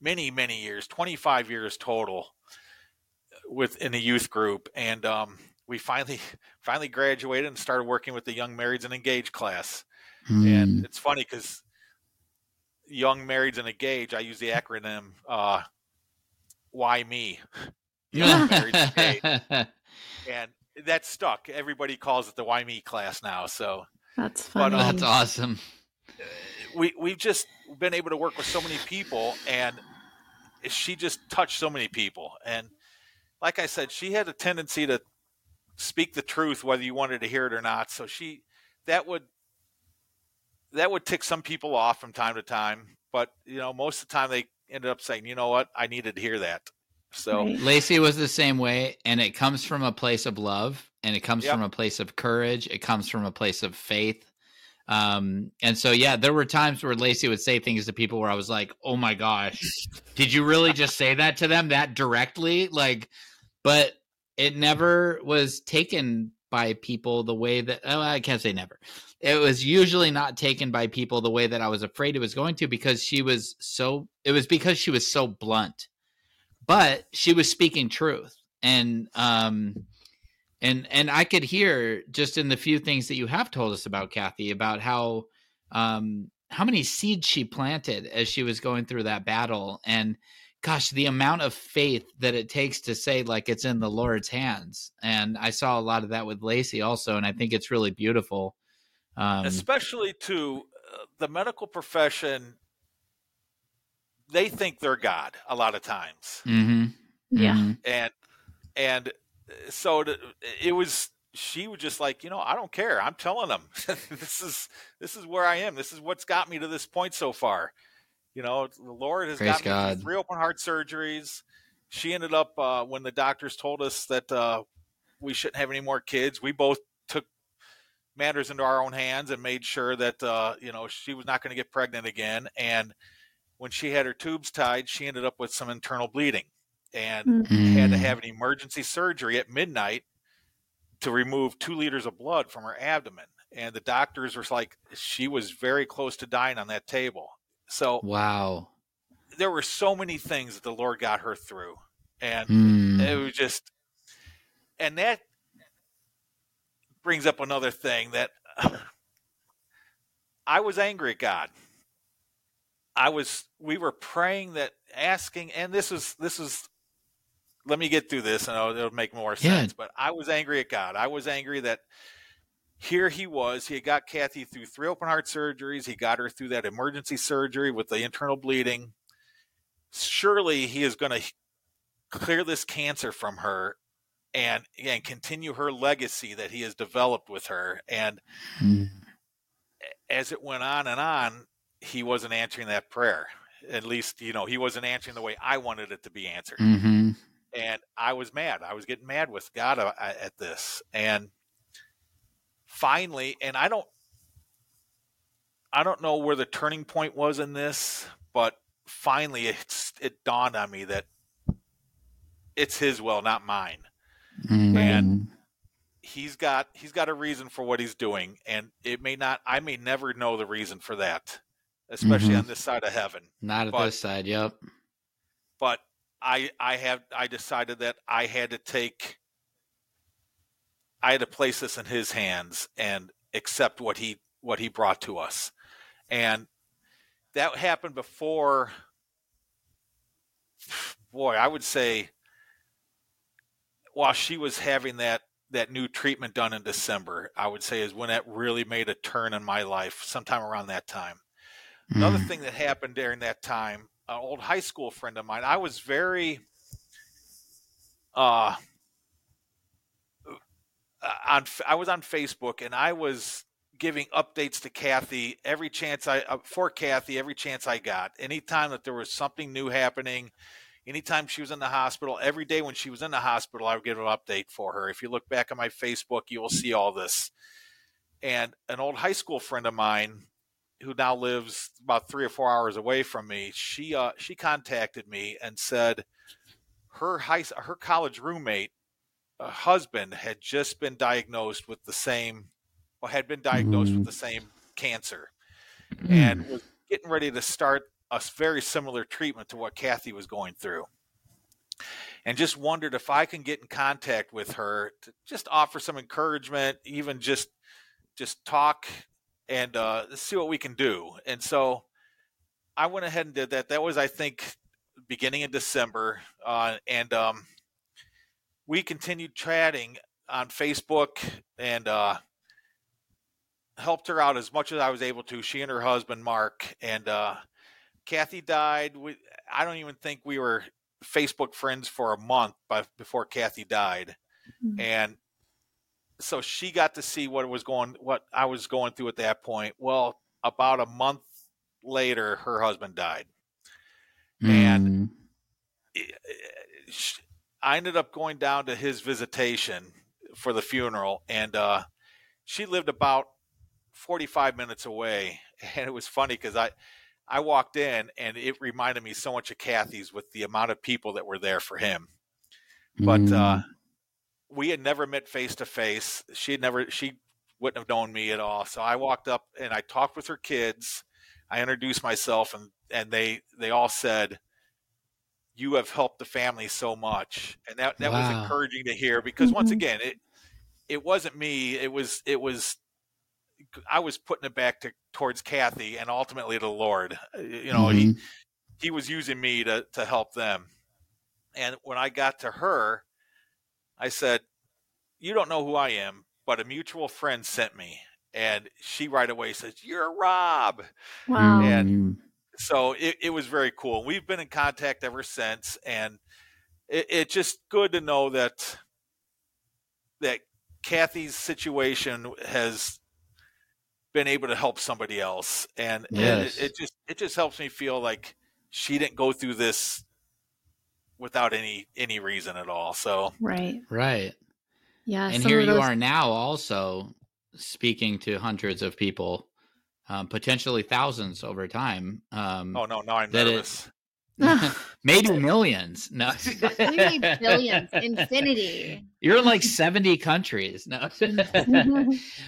many many years, twenty five years total, with in a youth group, and um, we finally finally graduated and started working with the young marrieds and engaged class. Mm. And it's funny because young marrieds and engaged, I use the acronym uh, "Why me." <laughs> Young married and that stuck. Everybody calls it the Why Me class now. So that's funny. But, um, that's awesome. We we've just been able to work with so many people, and she just touched so many people. And like I said, she had a tendency to speak the truth, whether you wanted to hear it or not. So she that would that would tick some people off from time to time. But you know, most of the time they ended up saying, "You know what? I needed to hear that." So right. Lacey was the same way, and it comes from a place of love, and it comes yep. from a place of courage. It comes from a place of faith. Um, and so yeah, there were times where Lacey would say things to people where I was like, "Oh my gosh, did you really just say that to them that directly?" Like, but it never was taken by people the way that oh, I can't say never. It was usually not taken by people the way that I was afraid it was going to because she was so. It was because she was so blunt but she was speaking truth. And um and and i could hear just in the few things that you have told us about kathy about how um how many seeds she planted as she was going through that battle. And gosh the amount of faith that it takes to say like it's in the lord's hands. And i saw a lot of that with lacey also and i think it's really beautiful um, especially to uh, the medical profession they think they're God a lot of times. Mm-hmm. Yeah, mm-hmm. and and so it was. She was just like, you know, I don't care. I'm telling them <laughs> this is this is where I am. This is what's got me to this point so far. You know, the Lord has Praise got God. me three open heart surgeries. She ended up uh, when the doctors told us that uh, we shouldn't have any more kids. We both took matters into our own hands and made sure that uh, you know she was not going to get pregnant again. And when she had her tubes tied, she ended up with some internal bleeding and mm-hmm. had to have an emergency surgery at midnight to remove two liters of blood from her abdomen. And the doctors were like, she was very close to dying on that table. So, wow. There were so many things that the Lord got her through. And mm. it was just, and that brings up another thing that <sighs> I was angry at God I was we were praying that asking and this is this is let me get through this and it'll, it'll make more sense. Yeah. But I was angry at God. I was angry that here he was. He had got Kathy through three open heart surgeries. He got her through that emergency surgery with the internal bleeding. surely he is going to clear this cancer from her and and continue her legacy that he has developed with her and mm. as it went on and on he wasn't answering that prayer. At least you know he wasn't answering the way i wanted it to be answered. Mm-hmm. and i was mad. I was getting mad with god uh, at this. And finally and i don't i don't know where the turning point was in this but finally it's it dawned on me that it's his will not mine mm-hmm. and he's got he's got a reason for what he's doing and it may not i may never know the reason for that especially mm-hmm. on this side of heaven. Not at but, this side, yep. But I I have I decided that I had to take I had to place this in his hands and accept what he what he brought to us. And that happened before boy, I would say while she was having that that new treatment done in December, I would say is when that really made a turn in my life, sometime around that time. Another mm. thing that happened during that time, an old high school friend of mine, I was very uh, uh on I was on Facebook and I was giving updates to Kathy every chance I uh, for Kathy every chance I got. Anytime that there was something new happening, anytime she was in the hospital, every day when she was in the hospital, I would give an update for her. If you look back on my Facebook, you will see all this. And an old high school friend of mine who now lives about three or four hours away from me, she uh, she contacted me and said her high her college roommate uh, husband had just been diagnosed with the same, well, had been diagnosed mm. with the same cancer, mm. and was getting ready to start a very similar treatment to what Kathy was going through. And just wondered if I can get in contact with her to just offer some encouragement, even just just talk and uh, see what we can do. And so I went ahead and did that. That was, I think, beginning in December, uh, and um, we continued chatting on Facebook and uh, helped her out as much as I was able to. She and her husband Mark and uh, Kathy died. We, I don't even think we were Facebook friends for a month by, before Kathy died, mm-hmm. and so she got to see what was going what I was going through at that point. Well, about a month later, her husband died, mm. and I ended up going down to his visitation for the funeral, and uh, she lived about forty five minutes away, <laughs> and it was funny because I. I walked in and it reminded me so much of Kathy's with the amount of people that were there for him. But mm. uh, we had never met face to face. She had never she wouldn't have known me at all. So I walked up and I talked with her kids. I introduced myself and and they they all said you have helped the family so much. And that that wow. was encouraging to hear because mm-hmm. once again it it wasn't me. It was it was I was putting it back to towards Kathy and ultimately the Lord. Uh, you know, mm-hmm. he he was using me to to help them. And when I got to her, I said, You don't know who I am, but a mutual friend sent me. And she right away says, You're Rob. Wow. And so it, it was very cool. We've been in contact ever since. And it, it's just good to know that that Kathy's situation has been able to help somebody else. And, yes. and it, it just it just helps me feel like she didn't go through this without any any reason at all. So right, right, yeah. And here you are now, also speaking to hundreds of people, um, potentially thousands over time. Um, oh no, no, I'm nervous. It, <laughs> maybe millions. No, <laughs> maybe billions, infinity. <laughs> You're in like 70 countries. No,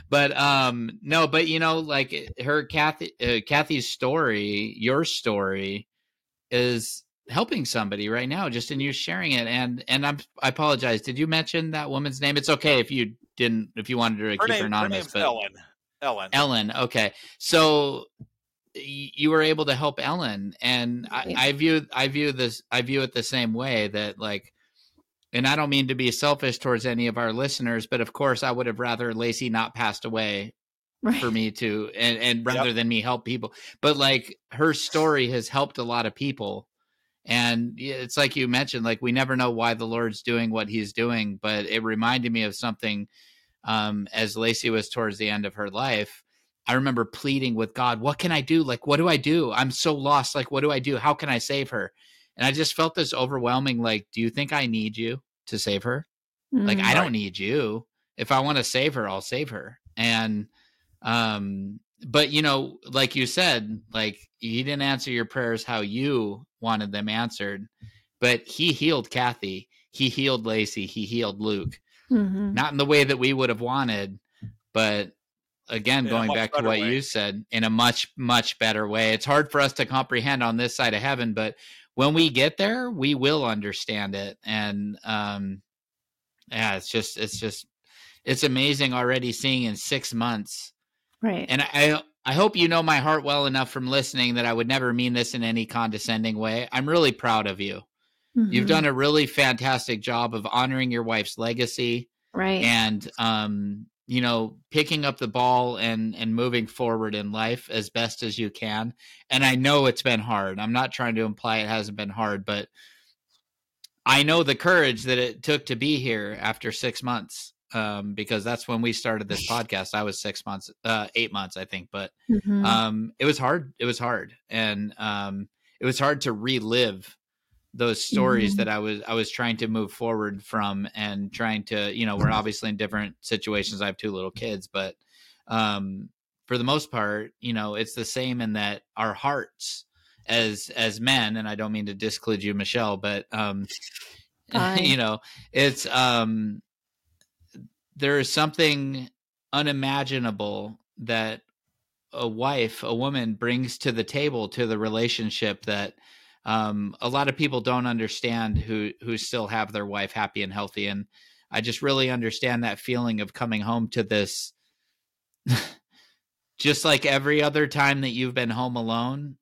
but um, no, but you know, like her Kathy, uh, Kathy's story, your story is helping somebody right now just in you sharing it. And and I'm, i apologize. Did you mention that woman's name? It's okay if you didn't if you wanted to her keep name, her anonymous her but ellen. Ellen. Ellen. Okay. So you were able to help ellen and I, I view i view this i view it the same way that like and i don't mean to be selfish towards any of our listeners but of course i would have rather lacey not passed away Right. for me to and and rather yep. than me help people but like her story has helped a lot of people And it's like you mentioned, like we never know why the Lord's doing what He's doing, but it reminded me of something um, as Lacey was towards the end of her life. I remember pleading with God, "What can I do? Like, what do I do? I'm so lost. Like, what do I do? How can I save her?" And I just felt this overwhelming, like, "Do you think I need you to save her? Mm-hmm. Like, I don't need you. If I want to save her, I'll save her." And um, but you know, like you said, like he didn't answer your prayers how you wanted them answered, but he healed Kathy, he healed Lacey, he healed Luke. Mm-hmm. Not in the way that we would have wanted, but again, in going back to what way. you said, in a much, much better way. It's hard for us to comprehend on this side of heaven, but when we get there, we will understand it. And um yeah, it's just it's just it's amazing already seeing in six months Right. And I I hope you know my heart well enough from listening that I would never mean this in any condescending way. I'm really proud of you. Mm-hmm. You've done a really fantastic job of honoring your wife's legacy. Right. And um, you know, picking up the ball and and moving forward in life as best as you can. And I know it's been hard. I'm not trying to imply it hasn't been hard, but I know the courage that it took to be here after 6 months um, because that's when we started this <laughs> podcast. I was six months, uh, eight months, I think, but mm-hmm. um, it was hard. It was hard, and um, it was hard to relive those stories mm-hmm. that I was I was trying to move forward from, and trying to, you know, we're obviously in different situations. I have two little kids, but um, for the most part, you know, it's the same in that our hearts as as men, and I don't mean to disclude you, Michelle, but um, <laughs> you know, it's um there is something unimaginable that a wife, a woman brings to the table to the relationship that um, a lot of people don't understand who who still have their wife happy and healthy. And I just really understand that feeling of coming home to this. <laughs> just like every other time that you've been home alone,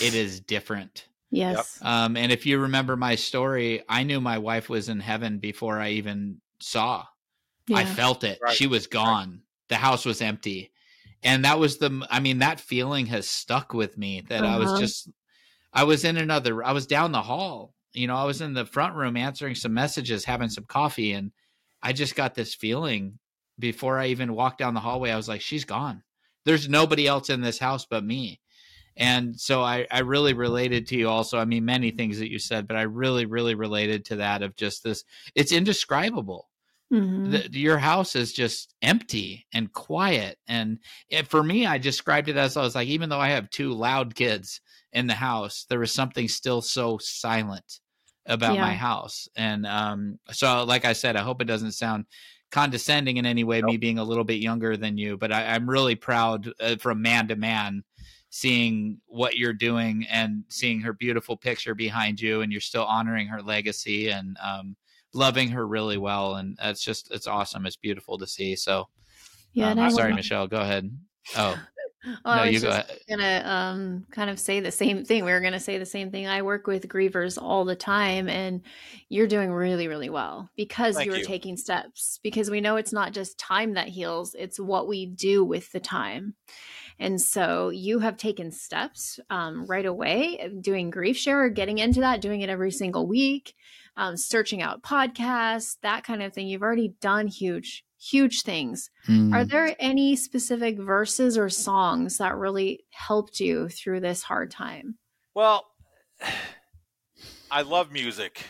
it is different. Yes. Um, and if you remember my story, I knew my wife was in heaven before I even saw yeah. I felt it. Right. She was gone. Right. The house was empty. And that was the I mean that feeling has stuck with me that uh-huh. I was uh-huh. just I was in another I was down the hall. You know, I was in the front room answering some messages, having some coffee and I just got this feeling before I even walked down the hallway. I was like she's gone. There's nobody else in this house but me. And so I, I really related to you also. I mean, many things that you said, but I really, really related to that of just this. It's indescribable Mm-hmm. The, your house is just empty and quiet. And it, for me, I described it as I was like, even though I have two loud kids in the house, there was something still so silent about yeah. my house. And um, so, like I said, I hope it doesn't sound condescending in any way, nope. me being a little bit younger than you, but I, am really proud uh, from man to man seeing what you're doing and seeing her beautiful picture behind you and you're still honoring her legacy and um, loving her really well, and it's just it's awesome. It's beautiful to see. So, yeah. Um, I'm sorry, Michelle. Go ahead. Oh. Well, no, I was just go gonna um, kind of say the same thing. We were gonna say the same thing. I work with grievers all the time, and you're doing really, really well because Thank you are you. taking steps. Because we know it's not just time that heals; it's what we do with the time. And so you have taken steps um, right away, doing grief share, getting into that, doing it every single week um, searching out podcasts, that kind of thing. You've already done huge, huge things. Mm. Are there any specific verses or songs that really helped you through this hard time? Well, <sighs> I love music.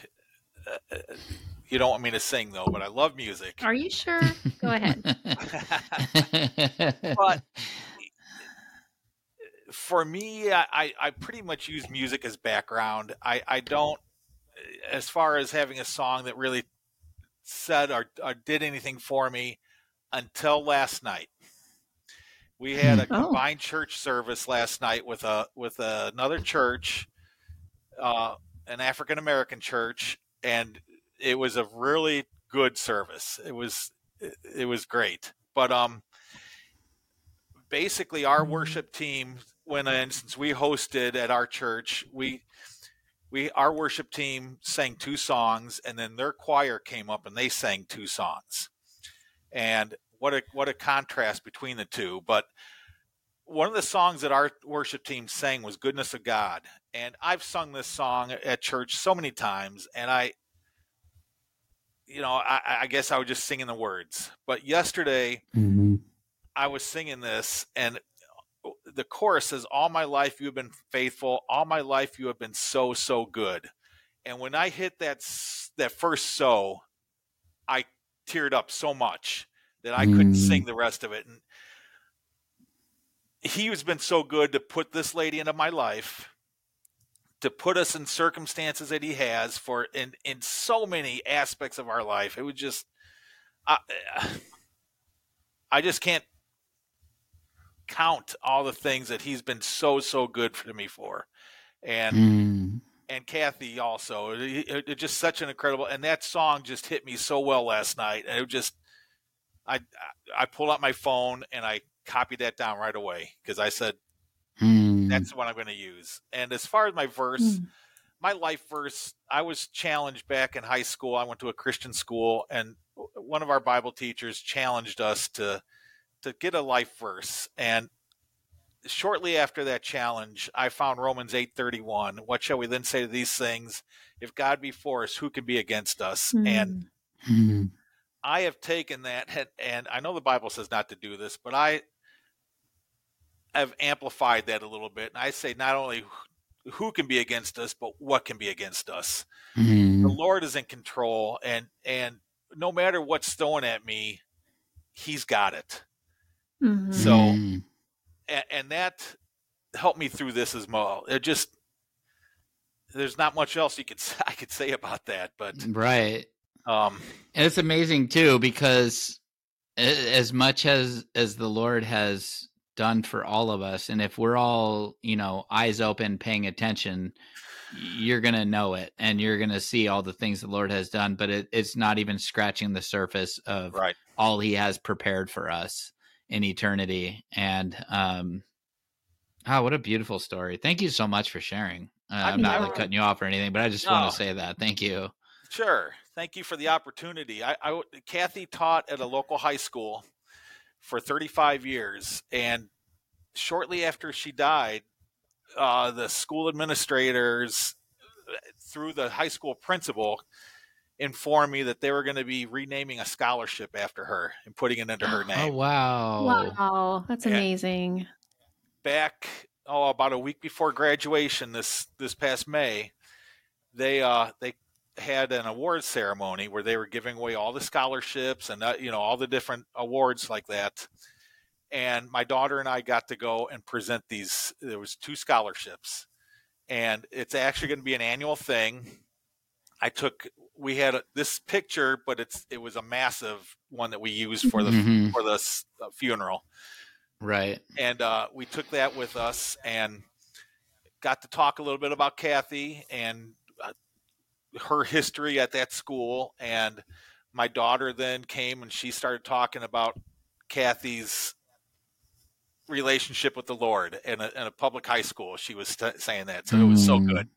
Uh, you don't want me to sing though, but I love music. Are you sure? Go <laughs> ahead. <laughs> but for me, I, I pretty much use music as background. I, I don't as far as having a song that really said or, or did anything for me until last night. We had a oh. combined church service last night with a with a, another church, uh, an African American church, and it was a really good service. It was it was great. But um, basically, our worship team, when since we hosted at our church, we we our worship team sang two songs and then their choir came up and they sang two songs and what a what a contrast between the two but one of the songs that our worship team sang was "Goodness of God," and I've sung this song at church so many times, and I, you know, I, I guess I was just singing the words. But yesterday, mm-hmm. I was singing this, and the chorus says, "All my life you have been faithful. All my life you have been so so good." And when I hit that that first so, I teared up so much that I couldn't mm. sing the rest of it. And he has been so good to put this lady into my life, to put us in circumstances that he has for in in so many aspects of our life. It was just, I, <sighs> I just can't count all the things that he's been so so good for me for, and. Mm and Kathy also. It, it, it, just such an incredible, and that song just hit me so well last night, and it just, I I pulled out my phone and I copied that down right away because I said mm. that's what I'm going to use. And as far as my verse, mm. my life verse, I was challenged back in high school. I went to a Christian school, and one of our Bible teachers challenged us to to get a life verse, and shortly after that challenge, I found Romans 8:31. What shall we then say to these things? If God be for us, who can be against us? Mm. And mm. I have taken that and I know the Bible says not to do this, but I have amplified that a little bit. And I say not only who can be against us, but what can be against us. Mm. The Lord is in control and and no matter what's thrown at me, he's got it. Mm-hmm. So mm and, and that helped me through this as well. It just there's not much else you could <laughs> I could say about that, but right. Um, and it's amazing too because as much as as the Lord has done for all of us, and if we're all you know eyes open, paying attention, you're gonna know it, and you're gonna see all the things the Lord has done. But it, it's not even scratching the surface of right. all He has prepared for us in eternity. And um, oh, what a beautiful story! Thank you so much for sharing. Uh, I'm not like cutting you off or anything, but I just no. want to say that. Thank you. Sure. Thank you for the opportunity. I, I Kathy taught at a local high school for 35 years, and shortly after she died, uh, the school administrators, through the high school principal, informed me that they were going to be renaming a scholarship after her and putting it under her <gasps> oh, name. Oh wow! Wow, that's and amazing. Back oh about a week before graduation this this past May, they uh they had an award ceremony where they were giving away all the scholarships and uh, you know all the different awards like that. And my daughter and I got to go and present these. There was two scholarships, and it's actually going to be an annual thing. I took we had a, this picture, but it's it was a massive one that we used for the mm-hmm. for the uh, funeral. Right. And uh, we took that with us and got to talk a little bit about Kathy and uh, her history at that school. And my daughter then came and she started talking about Kathy's relationship with the Lord in a, in a public high school. She was st- saying that, so it was so mm. good.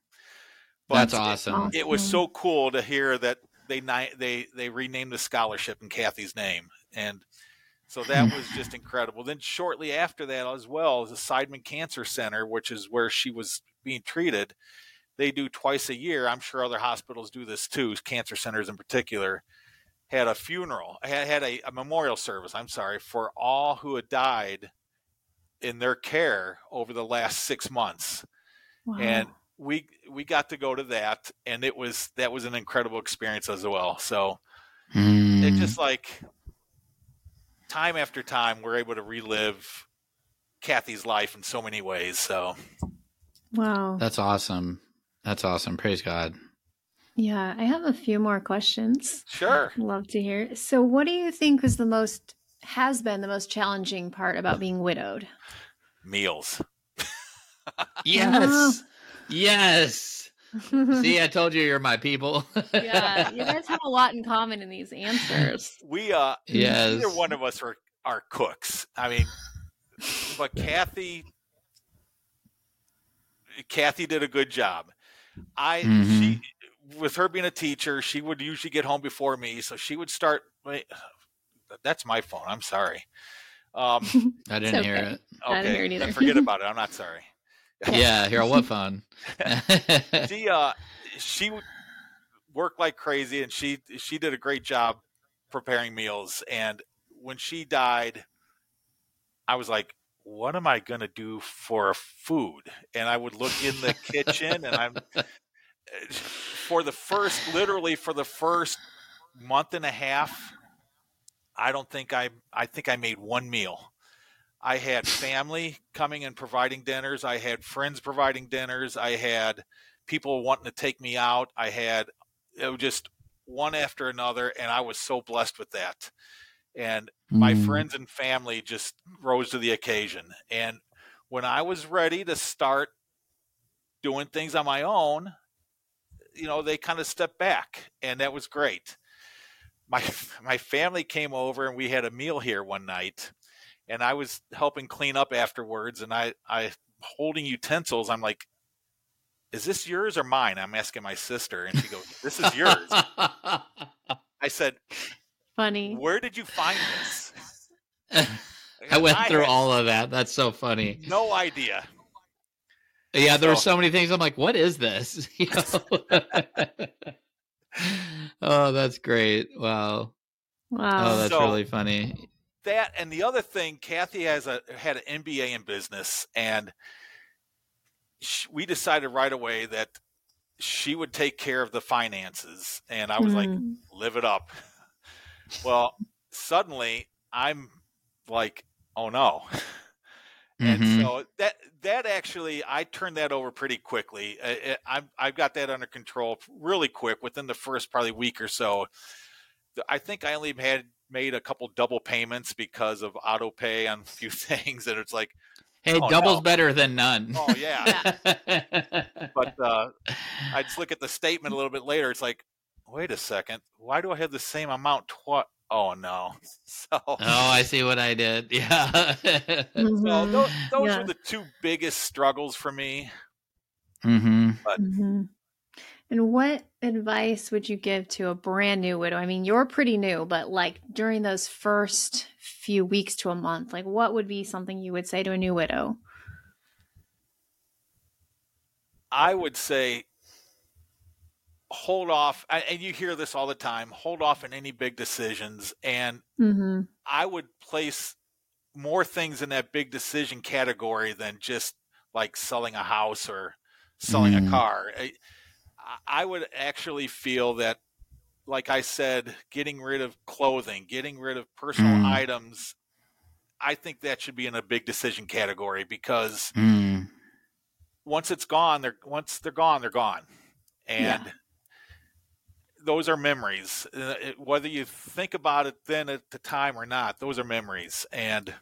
But That's awesome. It, it, was so cool to hear that they they they renamed the scholarship in Kathy's name, and so that hmm. was just incredible. Then shortly after that, as well, the Seidman Cancer Center, which is where she was being treated, they do twice a year. I'm sure other hospitals do this too. Cancer centers in particular had a funeral, had, had a, a memorial service. I'm sorry for all who had died in their care over the last six months. Wow. And we we got to go to that and it was that was an incredible experience as well. So mm. it just like time after time we're able to relive kathy's life in so many ways so. Wow. That's awesome. That's awesome. Praise god. Yeah i have a few more questions. Sure. Love to hear. So what do you think was the most has been the most challenging part about being widowed? Meals. <laughs> Yes Yes. See, I told you you're my people. <laughs> yeah, you guys have a lot in common in these answers. We uh yes. neither one of us are are cooks. I mean, but Kathy Kathy did a good job. I mm-hmm. she with her being a teacher, she would usually get home before me, so she would start. Wait, that's my phone. I'm sorry. Um, I didn't okay. hear it. Okay, I didn't hear it either. forget about <laughs> it. I'm not sorry. Yeah, <laughs> here on what phone? she uh, she worked like crazy, and she she did a great job preparing meals. And when she died, I was like, what am I going to do for food? And I would look in the kitchen, and I'm <laughs> for the first, literally for the first month and a half, I don't think I I think I made one meal. I had family coming and providing dinners. I had friends providing dinners. I had people wanting to take me out. I had it was just one after another, and I was so blessed with that. And my mm. friends and family just rose to the occasion. And when I was ready to start doing things on my own, you know, they kind of stepped back, and that was great my <laughs> my family came over and we had a meal here one night and I was helping clean up afterwards and I I holding utensils I'm like is this yours or mine? I'm asking my sister and she goes this is yours. <laughs> I said funny. Where did you find this? <laughs> I went I through all of that. That's so funny. No idea. Yeah there so, were so many things I'm like what is this? <laughs> You know? Oh, that's great. Wow. Oh, wow. Oh, that's so, really funny. That and the other thing, Kathy has a had an MBA in business, and she, we decided right away that she would take care of the finances, and I was mm. like, hmm. live it up. <laughs> Well, suddenly I'm like, oh no. <laughs> And mm-hmm. so that that actually, I turned that over pretty quickly. I, I I've got that under control really quick within the first probably week or so. I think I only had made a couple double payments because of auto pay on a few <laughs> things, and it's like, hey, oh, double's no. better than none. Oh yeah. <laughs> but uh, I just look at the statement a little bit later. It's like, wait a second, why do I have the same amount twice? Oh no! <laughs> So oh, I see what I did. Yeah. mm-hmm. So those, those yeah. were the two biggest struggles for me. Mm-hmm. But, mm-hmm. And what advice would you give to a brand new widow? I mean, you're pretty new, but like during those first few weeks to a month, like what would be something you would say to a new widow? I would say hold off and you hear this all the time hold off in any big decisions and mm-hmm. i would place more things in that big decision category than just like selling a house or selling mm. a car I, I would actually feel that like i said getting rid of clothing getting rid of personal mm. items i think that should be in a big decision category because mm. once it's gone they're once they're gone they're gone and yeah those are memories. Uh, whether you think about it then at the time or not, those are memories. And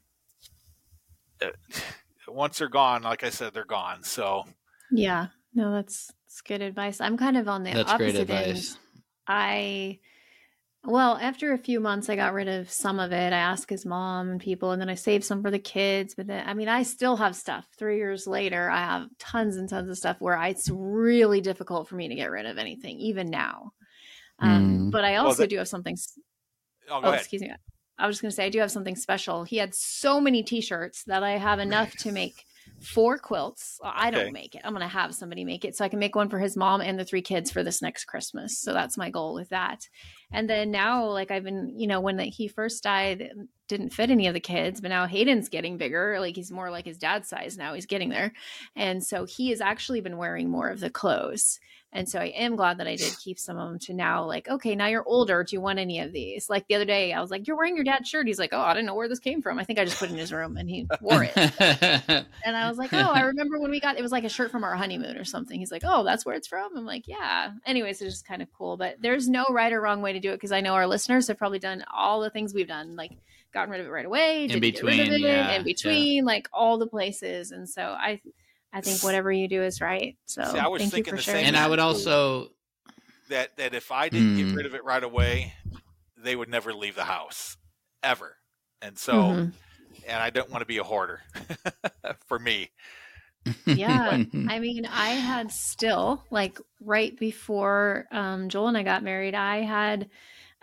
uh, <sighs> once they're gone, like I said, they're gone. So yeah, no, that's that's good advice. I'm kind of on the that's opposite end. I well, after a few months, I got rid of some of it. I asked his mom and people, and then I saved some for the kids. But then, I mean, I still have stuff. Three years later, I have tons and tons of stuff where it's really difficult for me to get rid of anything, even now. Um, mm. But I also well, that, do have something. Oh, oh excuse me. I was just going to say I do have something special. He had so many T-shirts that I have enough to make four quilts. Uh, I don't okay. make it. I'm going to have somebody make it so I can make one for his mom and the three kids for this next Christmas. So that's my goal with that. And then now, like I've been, you know, when he first died, didn't fit any of the kids, but now Hayden's getting bigger. Like he's more like his dad's size now. He's getting there. And so he has actually been wearing more of the clothes. And so I am glad that I did keep some of them to now, like, okay, now you're older. Do you want any of these? Like the other day, I was like, You're wearing your dad's shirt. He's like, Oh, I didn't know where this came from. I think I just put it in his room and he wore it. <laughs> and I was like, Oh, I remember when we got it was like a shirt from our honeymoon or something. He's like, Oh, that's where it's from. I'm like, Yeah. Anyways, it's just kind of cool. But there's no right or wrong way to do it because I know our listeners have probably done all the things we've done, like gotten rid of it right away, in between, it, yeah, in between, yeah. like all the places. And so I I think whatever you do is right. So See, I was thank thinking you for the same. And I would also that that if I didn't mm. get rid of it right away, they would never leave the house ever. And so, mm-hmm. and I don't want to be a hoarder <laughs> for me. yeah. <laughs> I mean, I had still like right before um, Joel and I got married, I had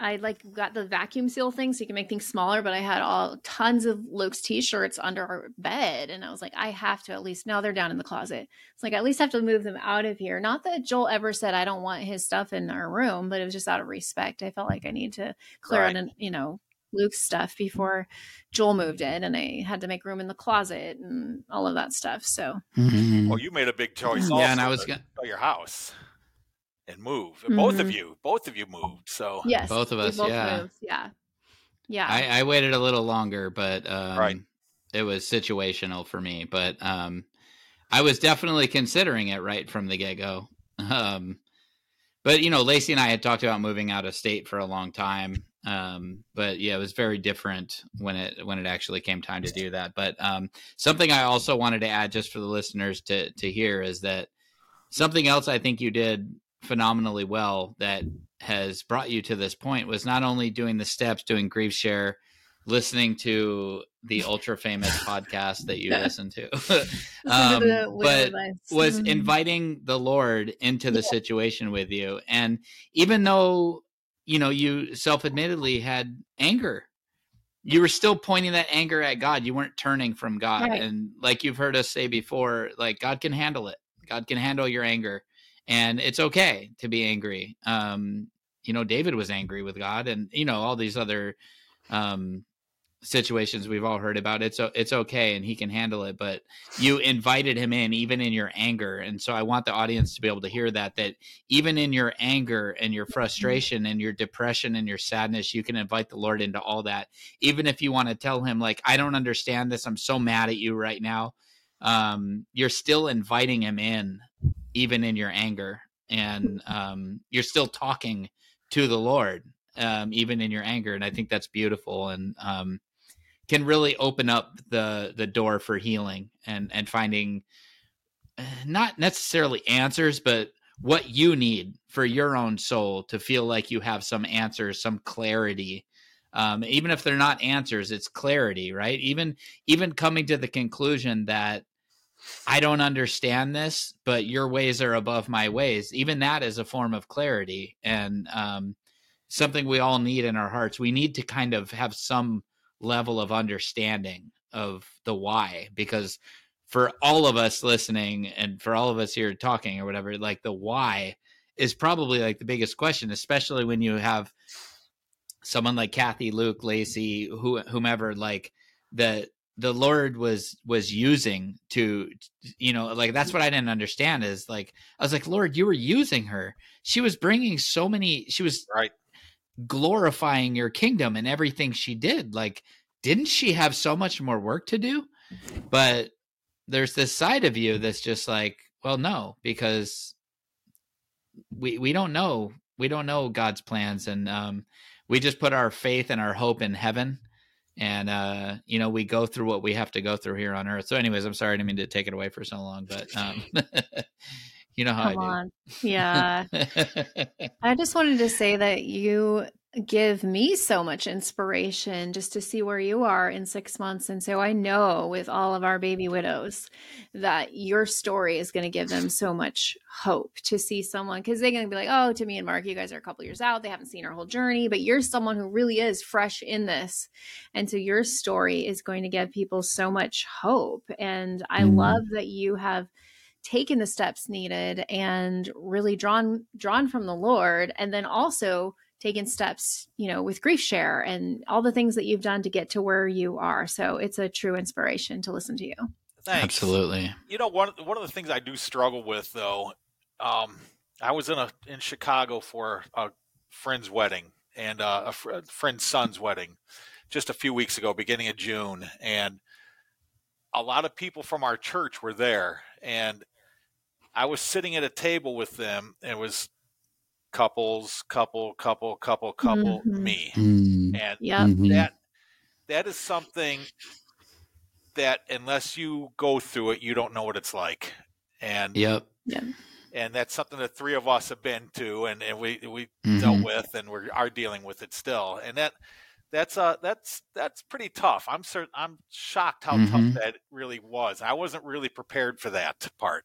I like got the vacuum seal thing so you can make things smaller, but I had all tons of Luke's t-shirts under our bed. And I was like, I have to at least now they're down in the closet. It's like I at least have to move them out of here. Not that Joel ever said I don't want his stuff in our room, but it was just out of respect. I felt like I need to clear right. out and you know, Luke's stuff before Joel moved in and I had to make room in the closet and all of that stuff. So mm-hmm. Well, you made a big choice yeah, and I was gonna your house and move. Mm-hmm. Both of mm-hmm. you, both of you moved. So yes, both of us. Both yeah, moved. yeah, yeah. I, I, waited a little longer, but um, right. it was situational for me. But um, I was definitely considering it right from the get go. Um, but you know, Lacey and I had talked about moving out of state for a long time. Um, but yeah, it was very different when it when it actually came time to do that. But um, something I also wanted to add, just for the listeners to to hear, is that something else I think you did phenomenally well that has brought you to this point was not only doing the steps, doing grief share, listening to the <laughs> ultra famous podcast that you listen to, <laughs> <laughs> um, but was inviting the Lord into the yeah. situation with you. And even though, you know, you self admittedly had anger, you were still pointing that anger at God. You weren't turning from God. Right. And like you've heard us say before, like God can handle it. God can handle your anger and it's okay to be angry. Um, you know, David was angry with God, and you know all these other um, situations we've all heard about. It's it's okay, and he can handle it. But you invited him in, even in your anger, and so I want the audience to be able to hear that. That even in your anger and your frustration and your depression and your sadness, you can invite the Lord into all that. Even if you want to tell him, like, I don't understand this. I'm so mad at you right now. Um, you're still inviting him in even in your anger and um, you're still talking to the lord um, even in your anger and i think that's beautiful and um, can really open up the the door for healing and and finding eh, not necessarily answers but what you need for your own soul to feel like you have some answers some clarity. Um, even if they're not answers it's clarity right? Even even coming to the conclusion that I don't understand this, but your ways are above my ways. Even that is a form of clarity and um, something we all need in our hearts. We need to kind of have some level of understanding of the why, because for all of us listening and for all of us here talking or whatever, like the why is probably like the biggest question, especially when you have someone like Kathy, Luke, Lacey, who, whomever, like that the lord was was using to you know like that's what i didn't understand is like i was like lord you were using her. She was bringing so many she was right. glorifying your kingdom and everything she did. Like didn't she have so much more work to do? But there's this side of you that's just like well no because we we don't know we don't know god's plans and um we just put our faith and our hope in heaven and uh, you know we go through what we have to go through here on earth. So anyways i'm sorry i didn't mean to take it away for so long but um, <laughs> you know how Come i do. yeah. <laughs> I just wanted to say that you give me so much inspiration just to see where you are in six months. And so I know with all of our baby widows that your story is going to give them so much hope to see someone because they're going to be like, oh, to me and Mark, you guys are a couple years out. They haven't seen our whole journey, but you're someone who really is fresh in this. And so your story is going to give people so much hope. And I mm. love that you have taken the steps needed and really drawn drawn from the Lord and then also taken steps, you know, with Grief Share and all the things that you've done to get to where you are. So it's a true inspiration to listen to you. Thanks. Absolutely. You know, one one of the things I do struggle with though, um, I was in a in Chicago for a friend's wedding and uh, a fr- friend's son's wedding just a few weeks ago, beginning of June, and a lot of people from our church were there, and I was sitting at a table with them, and it was couples, couple, couple, couple, couple, mm-hmm. me. Mm-hmm. And yep. Mm-hmm. that that is something that unless you go through it, you don't know what it's like. And yep. Yeah. And that's something that three of us have been to and, and we we mm-hmm. dealt with and we are dealing with it still. And that that's uh that's that's pretty tough. I'm certain I'm shocked how tough mm-hmm. that really was. I wasn't really prepared for that part.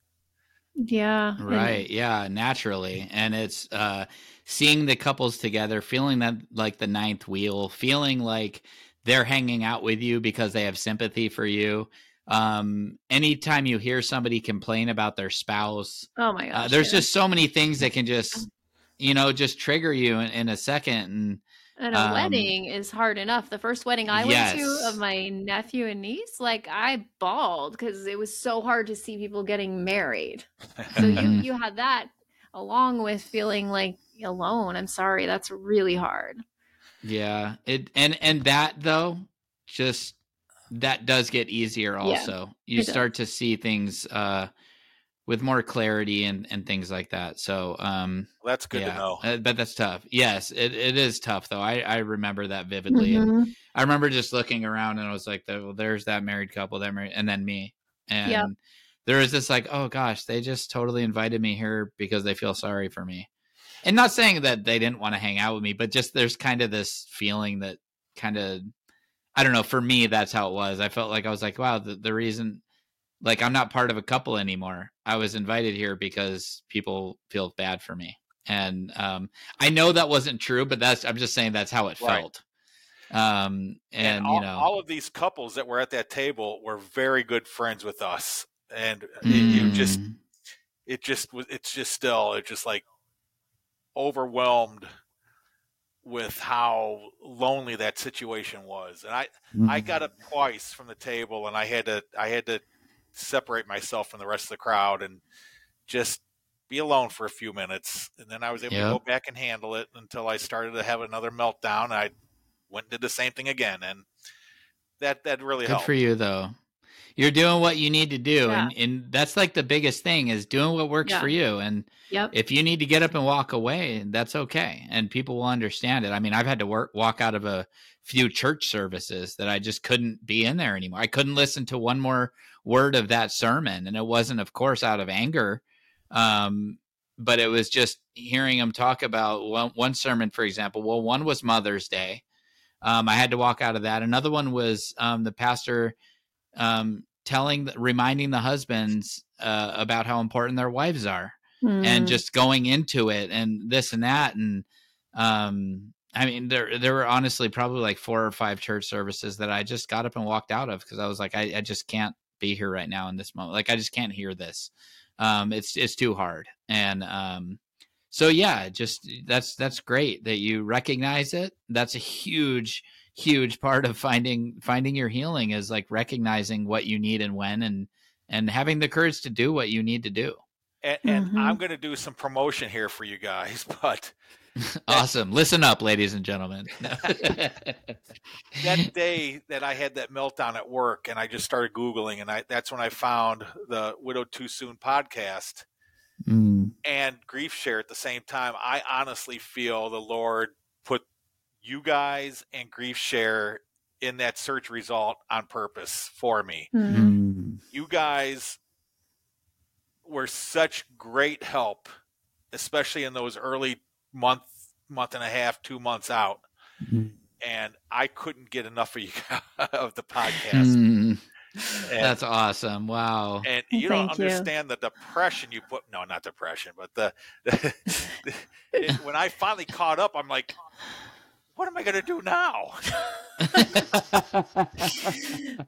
Yeah. Right. Yeah. Naturally. And it's uh seeing the couples together, feeling that like the ninth wheel, feeling like they're hanging out with you because they have sympathy for you. Um, anytime you hear somebody complain about their spouse, oh my uh, gosh, uh, there's yeah. just so many things that can just, you know, just trigger you in, in a second. And and a um, wedding is hard enough. The first wedding I yes. went to of my nephew and niece, like I bawled because it was so hard to see people getting married. So you <laughs> you had that along with feeling like alone. I'm sorry, that's really hard. Yeah. It and and that though, just that does get easier also. Yeah, you start does. to see things uh with more clarity and and things like that. So um well, that's good yeah, to know. Uh, but that's tough. Yes, it, it is tough though. I I remember that vividly, mm-hmm. and I remember just looking around and I was like, well, "There's that married couple, that married, and then me." And yep. there was this like, "Oh gosh, they just totally invited me here because they feel sorry for me." And not saying that they didn't want to hang out with me, but just there's kind of this feeling that kind of I don't know. For me, that's how it was. I felt like I was like, "Wow, the, the reason." Like I'm not part of a couple anymore. I was invited here because people feel bad for me. And um, I know that wasn't true, but that's I'm just saying that's how it right. felt. Um, and, and all, you know, all of these couples that were at that table were very good friends with us, and mm. it, you just, mm. it just was, it's just still, it's just like overwhelmed with how lonely that situation was. And I, mm. I got up twice from the table, and I had to, I had to separate myself from the rest of the crowd and just be alone for a few minutes. And then I was able yep. to go back and handle it until I started to have another meltdown. I went and did the same thing again. And that, that really Good helped. for you though. You're doing what you need to do. Yeah. And, and that's like the biggest thing is doing what works yeah. for you. And yep. if you need to get up and walk away, that's okay. And people will understand it. I mean, I've had to work, walk out of a few church services that I just couldn't be in there anymore. I couldn't listen to one more word of that sermon. And it wasn't, of course, out of anger. Um, but it was just hearing him talk about one, one sermon, for example. Well, one was Mother's Day. Um, I had to walk out of that. Another one was um, the pastor um, telling, reminding the husbands uh, about how important their wives are, mm. and hmm. just going into it and this and that. And um, I mean, there there were honestly probably like four or five church services that I just got up and walked out of because I was like, I, I just can't be here right now in this moment. Like I just can't hear this. Um, it's it's too hard. And um, so yeah, just that's that's great that you recognize it. That's a huge huge part of finding finding your healing is like recognizing what you need and when and and having the courage to do what you need to do. And, and mm-hmm. I'm going to do some promotion here for you guys, <laughs> but <laughs> awesome. Listen up, ladies and gentlemen. <laughs> that day that I had that meltdown at work and I just started Googling and I that's when I found the Widowed Too Soon podcast mm. and Grief Share at the same time. I honestly feel the Lord put you guys and Grief Share in that search result on purpose for me. Mm. You guys were such great help, especially in those early month, month and a half, two months out, mm-hmm. and I couldn't get enough of you <laughs> of the podcast. Mm. And, That's awesome! Wow. And you don't understand you. the depression you put. No, not depression, but the, <laughs> the, the <laughs> when I finally caught up, I'm like, what am I going to do now? <laughs>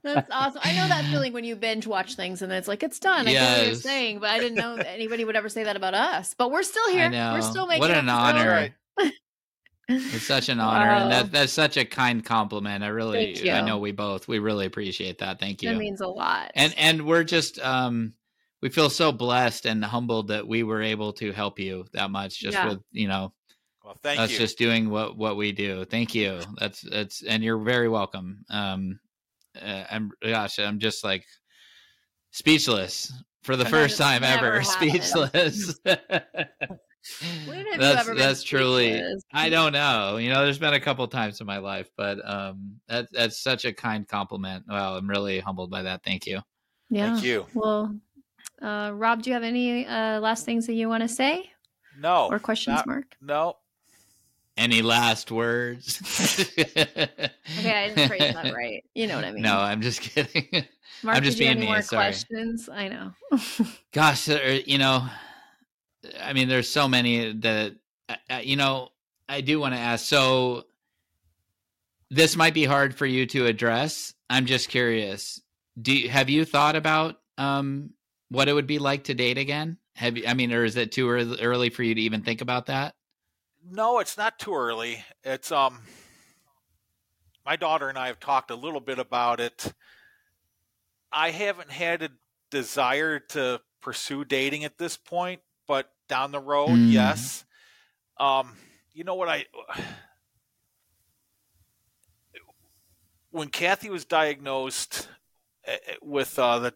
That's awesome. I know that feeling when you binge watch things and it's like it's done. I yes. know what you're saying, but I didn't know anybody would ever say that about us. But we're still here. We're still making what an honor. <laughs> it's such an honor, wow. and that, that's such a kind compliment. I really, I know we both, we really appreciate that. Thank you. That means a lot. And and we're just, um, we feel so blessed and humbled that we were able to help you that much, just yeah. with you know well, thank That's you. just doing what what we do. Thank you. That's that's and you're very welcome. Um, uh, I'm gosh, I'm just like speechless for the first time ever. <laughs> Speechless. <laughs> that's that's truly I don't know. You know, there's been a couple times in my life, but um, that that's such a kind compliment. Well, I'm really humbled by that. Thank you. Yeah. Thank you. Well, uh, Rob, do you have any uh, last things that you want to say? No. Or questions, not, Mark? No, Any last words? <laughs> okay, I didn't phrase that right. You know what I mean. No, I'm just <laughs> kidding. Mark, I'm just being more Sorry. questions. I know. <laughs> Gosh, you know, I mean, there's so many that uh, uh, you know. I do want to ask. So, this might be hard for you to address. I'm just curious. Do you, have you thought about um, what it would be like to date again? Have you? I mean, or is it too early for you to even think about that? No, it's not too early. It's um my daughter and I have talked a little bit about it. I haven't had a desire to pursue dating at this point, but down the road, mm. yes. Um you know what I when Kathy was diagnosed eh, eh, with uh, the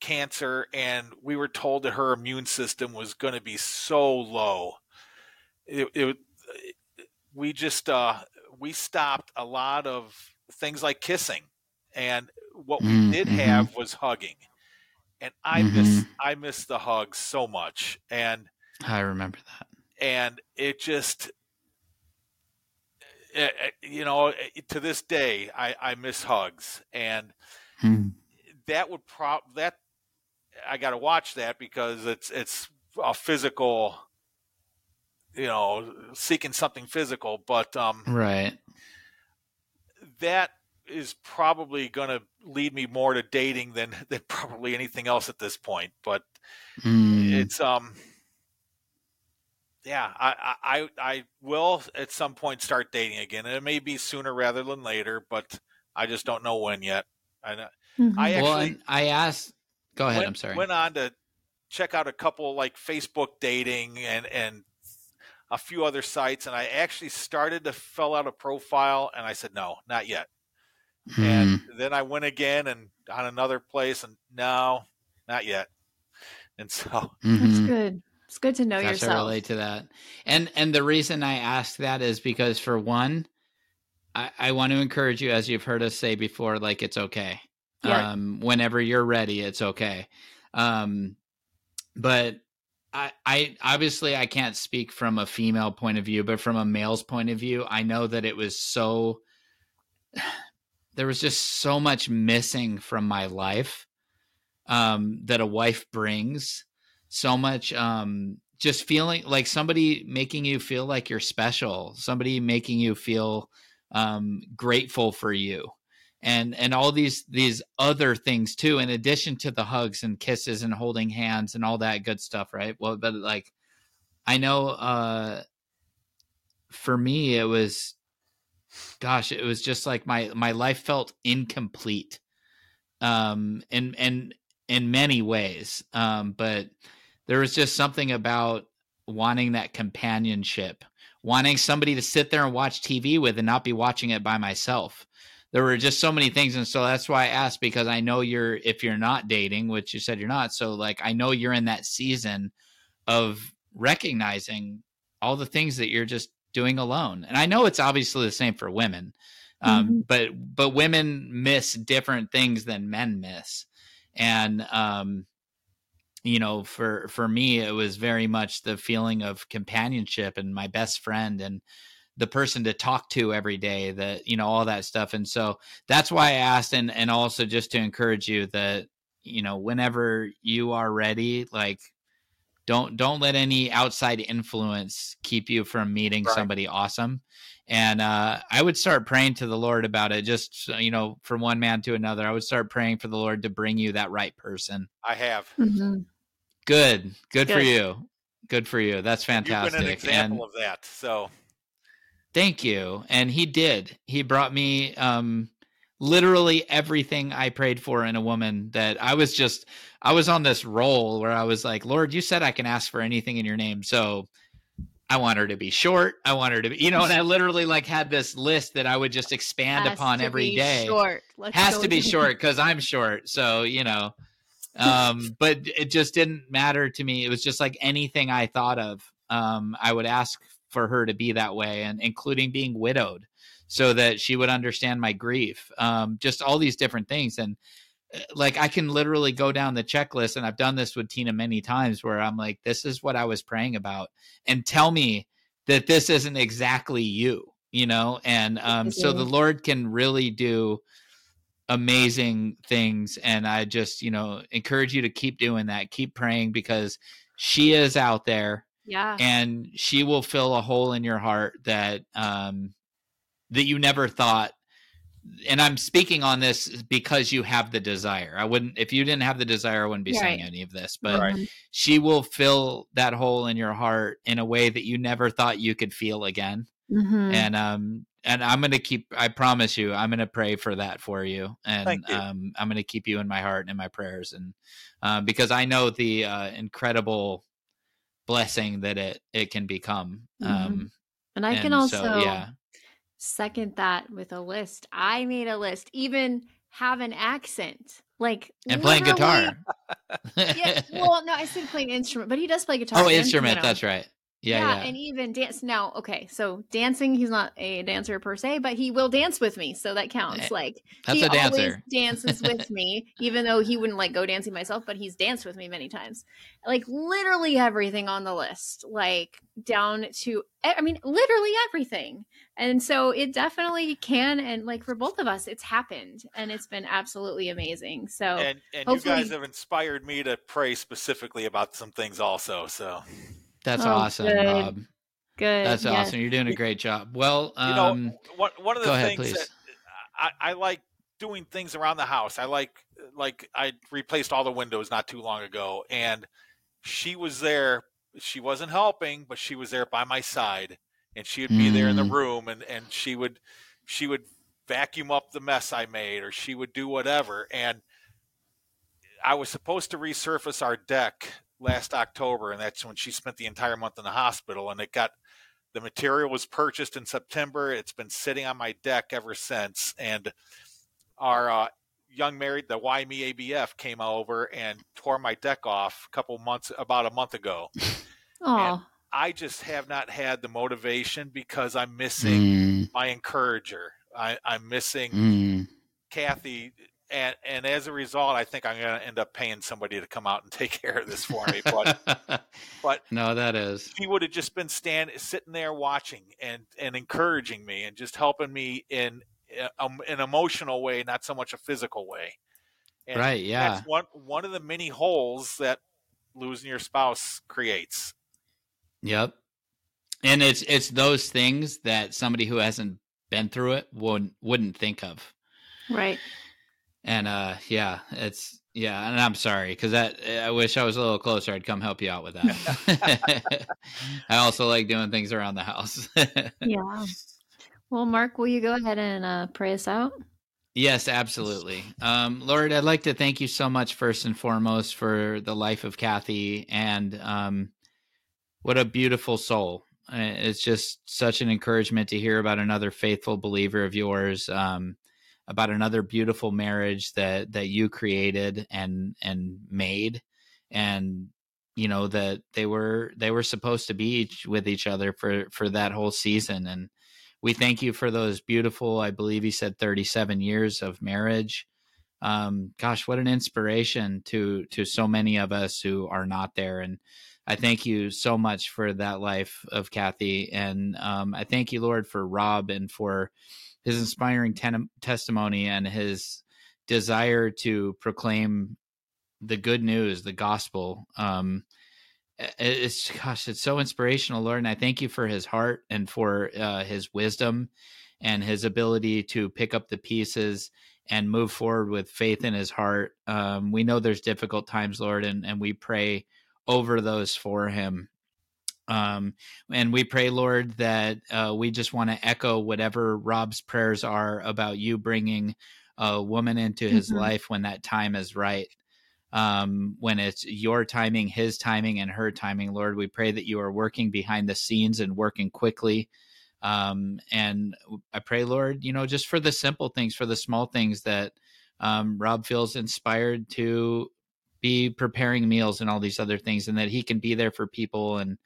cancer and we were told that her immune system was going to be so low it, it we just uh, we stopped a lot of things like kissing, and what we mm-hmm. did have was hugging, and I mm-hmm. miss I miss the hugs so much, and I remember that, and it just. Eh, eh, you know, eh, to this day, I, I miss hugs, and mm. that would prop that I got to watch that because it's it's a physical you know, seeking something physical, but um, right. That is probably going to lead me more to dating than <laughs> than probably anything else at this point. But mm. it's um, yeah, I, I I will at some point start dating again, and it may be sooner rather than later, but I just don't know when yet. I mm-hmm. I actually well, I asked. Go ahead. Went, I'm sorry. Went on to check out a couple like Facebook dating and and a few other sites, and I actually started to fill out a profile, and I said no, not yet. Hmm. And then I went again and on another place, and no, not yet. And so mm-hmm. that's good. It's good to know Gosh, yourself. I relate to that. And and the reason I ask that is because for one, I, I want to encourage you, as you've heard us say before, like it's okay. Yeah. Um, whenever you're ready, it's okay. Um, but I, I obviously I can't speak from a female point of view, but from a male's point of view, I know that it was so <sighs> there was just so much missing from my life um, that a wife brings. So much um, just feeling like somebody making you feel like you're special, somebody making you feel um, grateful for you and and all these these other things too in addition to the hugs and kisses and holding hands and all that good stuff right? Well but like i know uh for me it was gosh it was just like my my life felt incomplete um in in in many ways um but there was just something about wanting that companionship wanting somebody to sit there and watch tv with and not be watching it by myself there were just so many things. And so that's why i asked because i know you're if you're not dating which you said you're not so like i know you're in that season of recognizing all the things that you're just doing alone. And i know it's obviously the same for women um, mm-hmm. but but women miss different things than men miss. And um you know for for me it was very much the feeling of companionship and my best friend and the person to talk to every day that you know all that stuff. And so that's why i asked and and also just to encourage you that you know whenever you are ready like don't don't let any outside influence keep you from meeting right. somebody awesome. And uh, i would start praying to the lord about it just you know from one man to another. I would start praying for the lord to bring you that right person. I have. Mm-hmm. good. good good. for you. Good for you. That's fantastic You've been an example and, of that so Thank you. And he did. He brought me um literally everything I prayed for in a woman that I was just I was on this roll where I was like, Lord, you said I can ask for anything in your name. So I want her to be short. I want her to be, you know, and I <laughs> literally like had this list that I would just expand Has upon every day. Short. Let's Has to be short because I'm short. So, you know, um, <laughs> but it just didn't matter to me. It was just like anything I thought of. Um, I would ask for her to be that way, and including being widowed, so that she would understand my grief. Um, just all these different things, and uh, like I can literally go down the checklist, and I've done this with Tina many times, where I'm like, "This is what I was praying about," and tell me that this isn't exactly you, you know, and um, so the Lord can really do amazing things. And I just, you know, encourage you to keep doing that, keep praying because she is out there. Yeah. And she will fill a hole in your heart that um that you never thought and I'm speaking on this because you have the desire. I wouldn't if you didn't have the desire, I wouldn't be right. saying any of this. But right. she will fill that hole in your heart in a way that you never thought you could feel again. Mm-hmm. And um and I'm gonna keep I promise you, I'm gonna pray for that for you. And you. um I'm gonna keep you in my heart and in my prayers and uh, because I know the uh, incredible blessing that it it can become. Mm-hmm. Um and I and can also so, yeah second that with a list. I made a list, even have an accent. Like and playing guitar. yeah, <laughs> well, no, I said playing instrument, but he does play guitar. Oh, instrument, that's right. Yeah, yeah, yeah, and even dance. Now, okay, so dancing, he's not a dancer per se, but he will dance with me, so that counts. Eh, like that's he a dancer. <laughs> dances with me, even though he wouldn't like go dancing myself, but he's danced with me many times. Like literally everything on the list, like down to, I mean, literally everything. And so it definitely can, and like for both of us, it's happened, and it's been absolutely amazing. So and, and you guys have inspired me to pray specifically about some things also. So that's oh, awesome, good. Rob. Good. That's yes. awesome. You're doing a great job. Well, um, you know, um, one, one of the things ahead, that I, I like doing things around the house. I like like I replaced all the windows not too long ago, and she was there. She wasn't helping, but she was there by my side, and she would be mm. there in the mm. room, and and she would she would vacuum up the mess I made, or she would do whatever, and I was supposed to resurface our deck last October, and that's when she spent the entire month in the hospital. And it got the material was purchased in September. It's been sitting on my deck ever since. And our uh, young married, the YME ABF came over and tore my deck off a couple months, about a month ago. <laughs> Oh. I just have not had the motivation because I'm missing mm. my encourager. I, am missing mm. Kathy and and as a result, I think I'm going to end up paying somebody to come out and <laughs> take care of this for me. <laughs> But but no, that is he would have just been standing, sitting there watching and and encouraging me and just helping me in um, an emotional way, not so much a physical way. And right. Yeah. That's one one of the many holes that losing your spouse creates. Yep. And it's it's those things that somebody who hasn't been through it wouldn't wouldn't think of. Right and uh yeah it's yeah and i'm sorry because that i wish i was a little closer. I'd come help you out with that. <laughs> I also like doing things around the house. <laughs> Yeah. Well mark will you go ahead and uh, pray us out? Yes absolutely. Um lord i'd like to thank you so much first and foremost for the life of kathy and um what a beautiful soul. Uh, it's just such an encouragement to hear about another faithful believer of yours. Um about another beautiful marriage that that you created and and made. And you know that they were they were supposed to be each, with each other for for that whole season. And we thank you for those beautiful i believe he said 37 years of marriage. Um gosh what an inspiration to to so many of us who are not there. And i thank you so much for that life of kathy. And um i thank you lord for rob and for his inspiring ten- testimony and his desire to proclaim the good news, the gospel. Um, it's gosh, it's so inspirational, Lord, and I thank you for his heart and for uh, his wisdom and his ability to pick up the pieces and move forward with faith in his heart. Um, we know there's difficult times, Lord, and and we pray over those for him. Um, and we pray, Lord, that uh, we just want to echo whatever Rob's prayers are about you bringing a woman into his mm-hmm. life when that time is right. Um, when it's your timing, his timing, and her timing, Lord, we pray that you are working behind the scenes and working quickly. Um, and I pray, Lord, you know, just for the simple things, for the small things that um, Rob feels inspired to be preparing meals and all these other things, and that he can be there for people and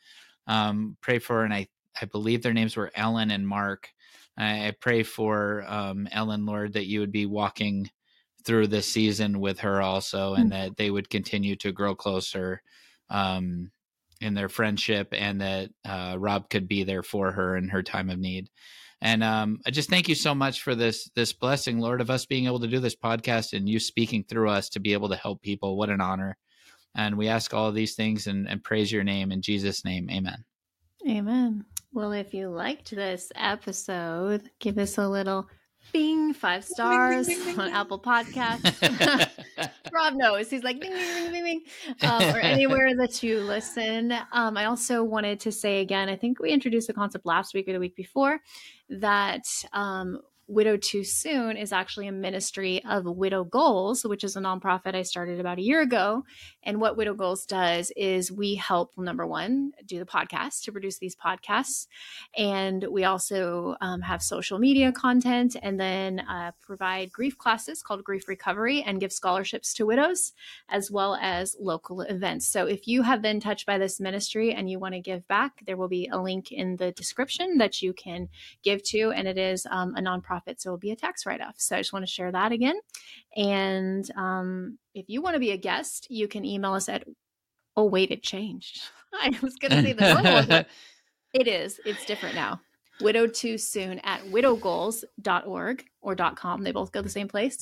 um, pray for, and I, I believe their names were Ellen and Mark. I, I pray for um, Ellen, Lord, that you would be walking through this season with her also, and mm-hmm. that they would continue to grow closer. Um, in their friendship and that uh, Rob could be there for her in her time of need. And um, I just thank you so much for this this blessing, Lord, of us being able to do this podcast and you speaking through us to be able to help people. What an honor! And we ask all of these things and, and praise your name in Jesus' name. Amen. Amen. Well, if you liked this episode, give us a little bing five stars bing, bing, bing, on Apple Podcasts. <laughs> <laughs> Rob knows he's like bing bing bing bing, um, or anywhere that you listen. Um, I also wanted to say again, I think we introduced the concept last week or the week before that um, Widow Too Soon is actually a ministry of Widow Goals, which is a nonprofit I started about a year ago. And what Widow Goals does is we help, number one, do the podcast to produce these podcasts. And we also um, have social media content and then uh, provide grief classes called Grief Recovery and give scholarships to widows as well as local events. So if you have been touched by this ministry and you want to give back, there will be a link in the description that you can give to. And it is um, a nonprofit nonprofit, so it'll be a tax write off. So I just want to share that again. And um, if you want to be a guest, you can email us at. Oh wait, it changed. <laughs> I was going to say the normal, but <laughs> it is. It's different now. Widowed too soon at widowgoals.org or .com. They both go the same place.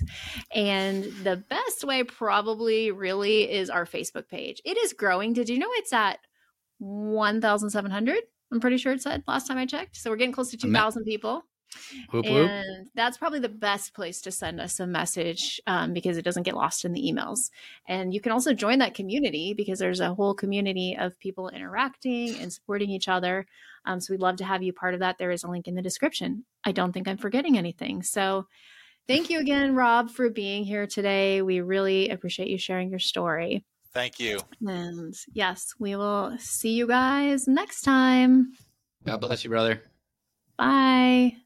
And the best way probably really is our Facebook page. It is growing. Did you know it's at 1,700? I'm pretty sure it said last time I checked. So we're getting close to 2,000 people. Whoop, whoop. And that's probably the best place to send us a message um, because it doesn't get lost in the emails. And you can also join that community because there's a whole community of people interacting and supporting each other. Um, so we'd love to have you part of that. There is a link in the description. I don't think I'm forgetting anything. So thank you again, Rob, for being here today. We really appreciate you sharing your story. Thank you. And yes, we will see you guys next time. God bless you, brother. Bye.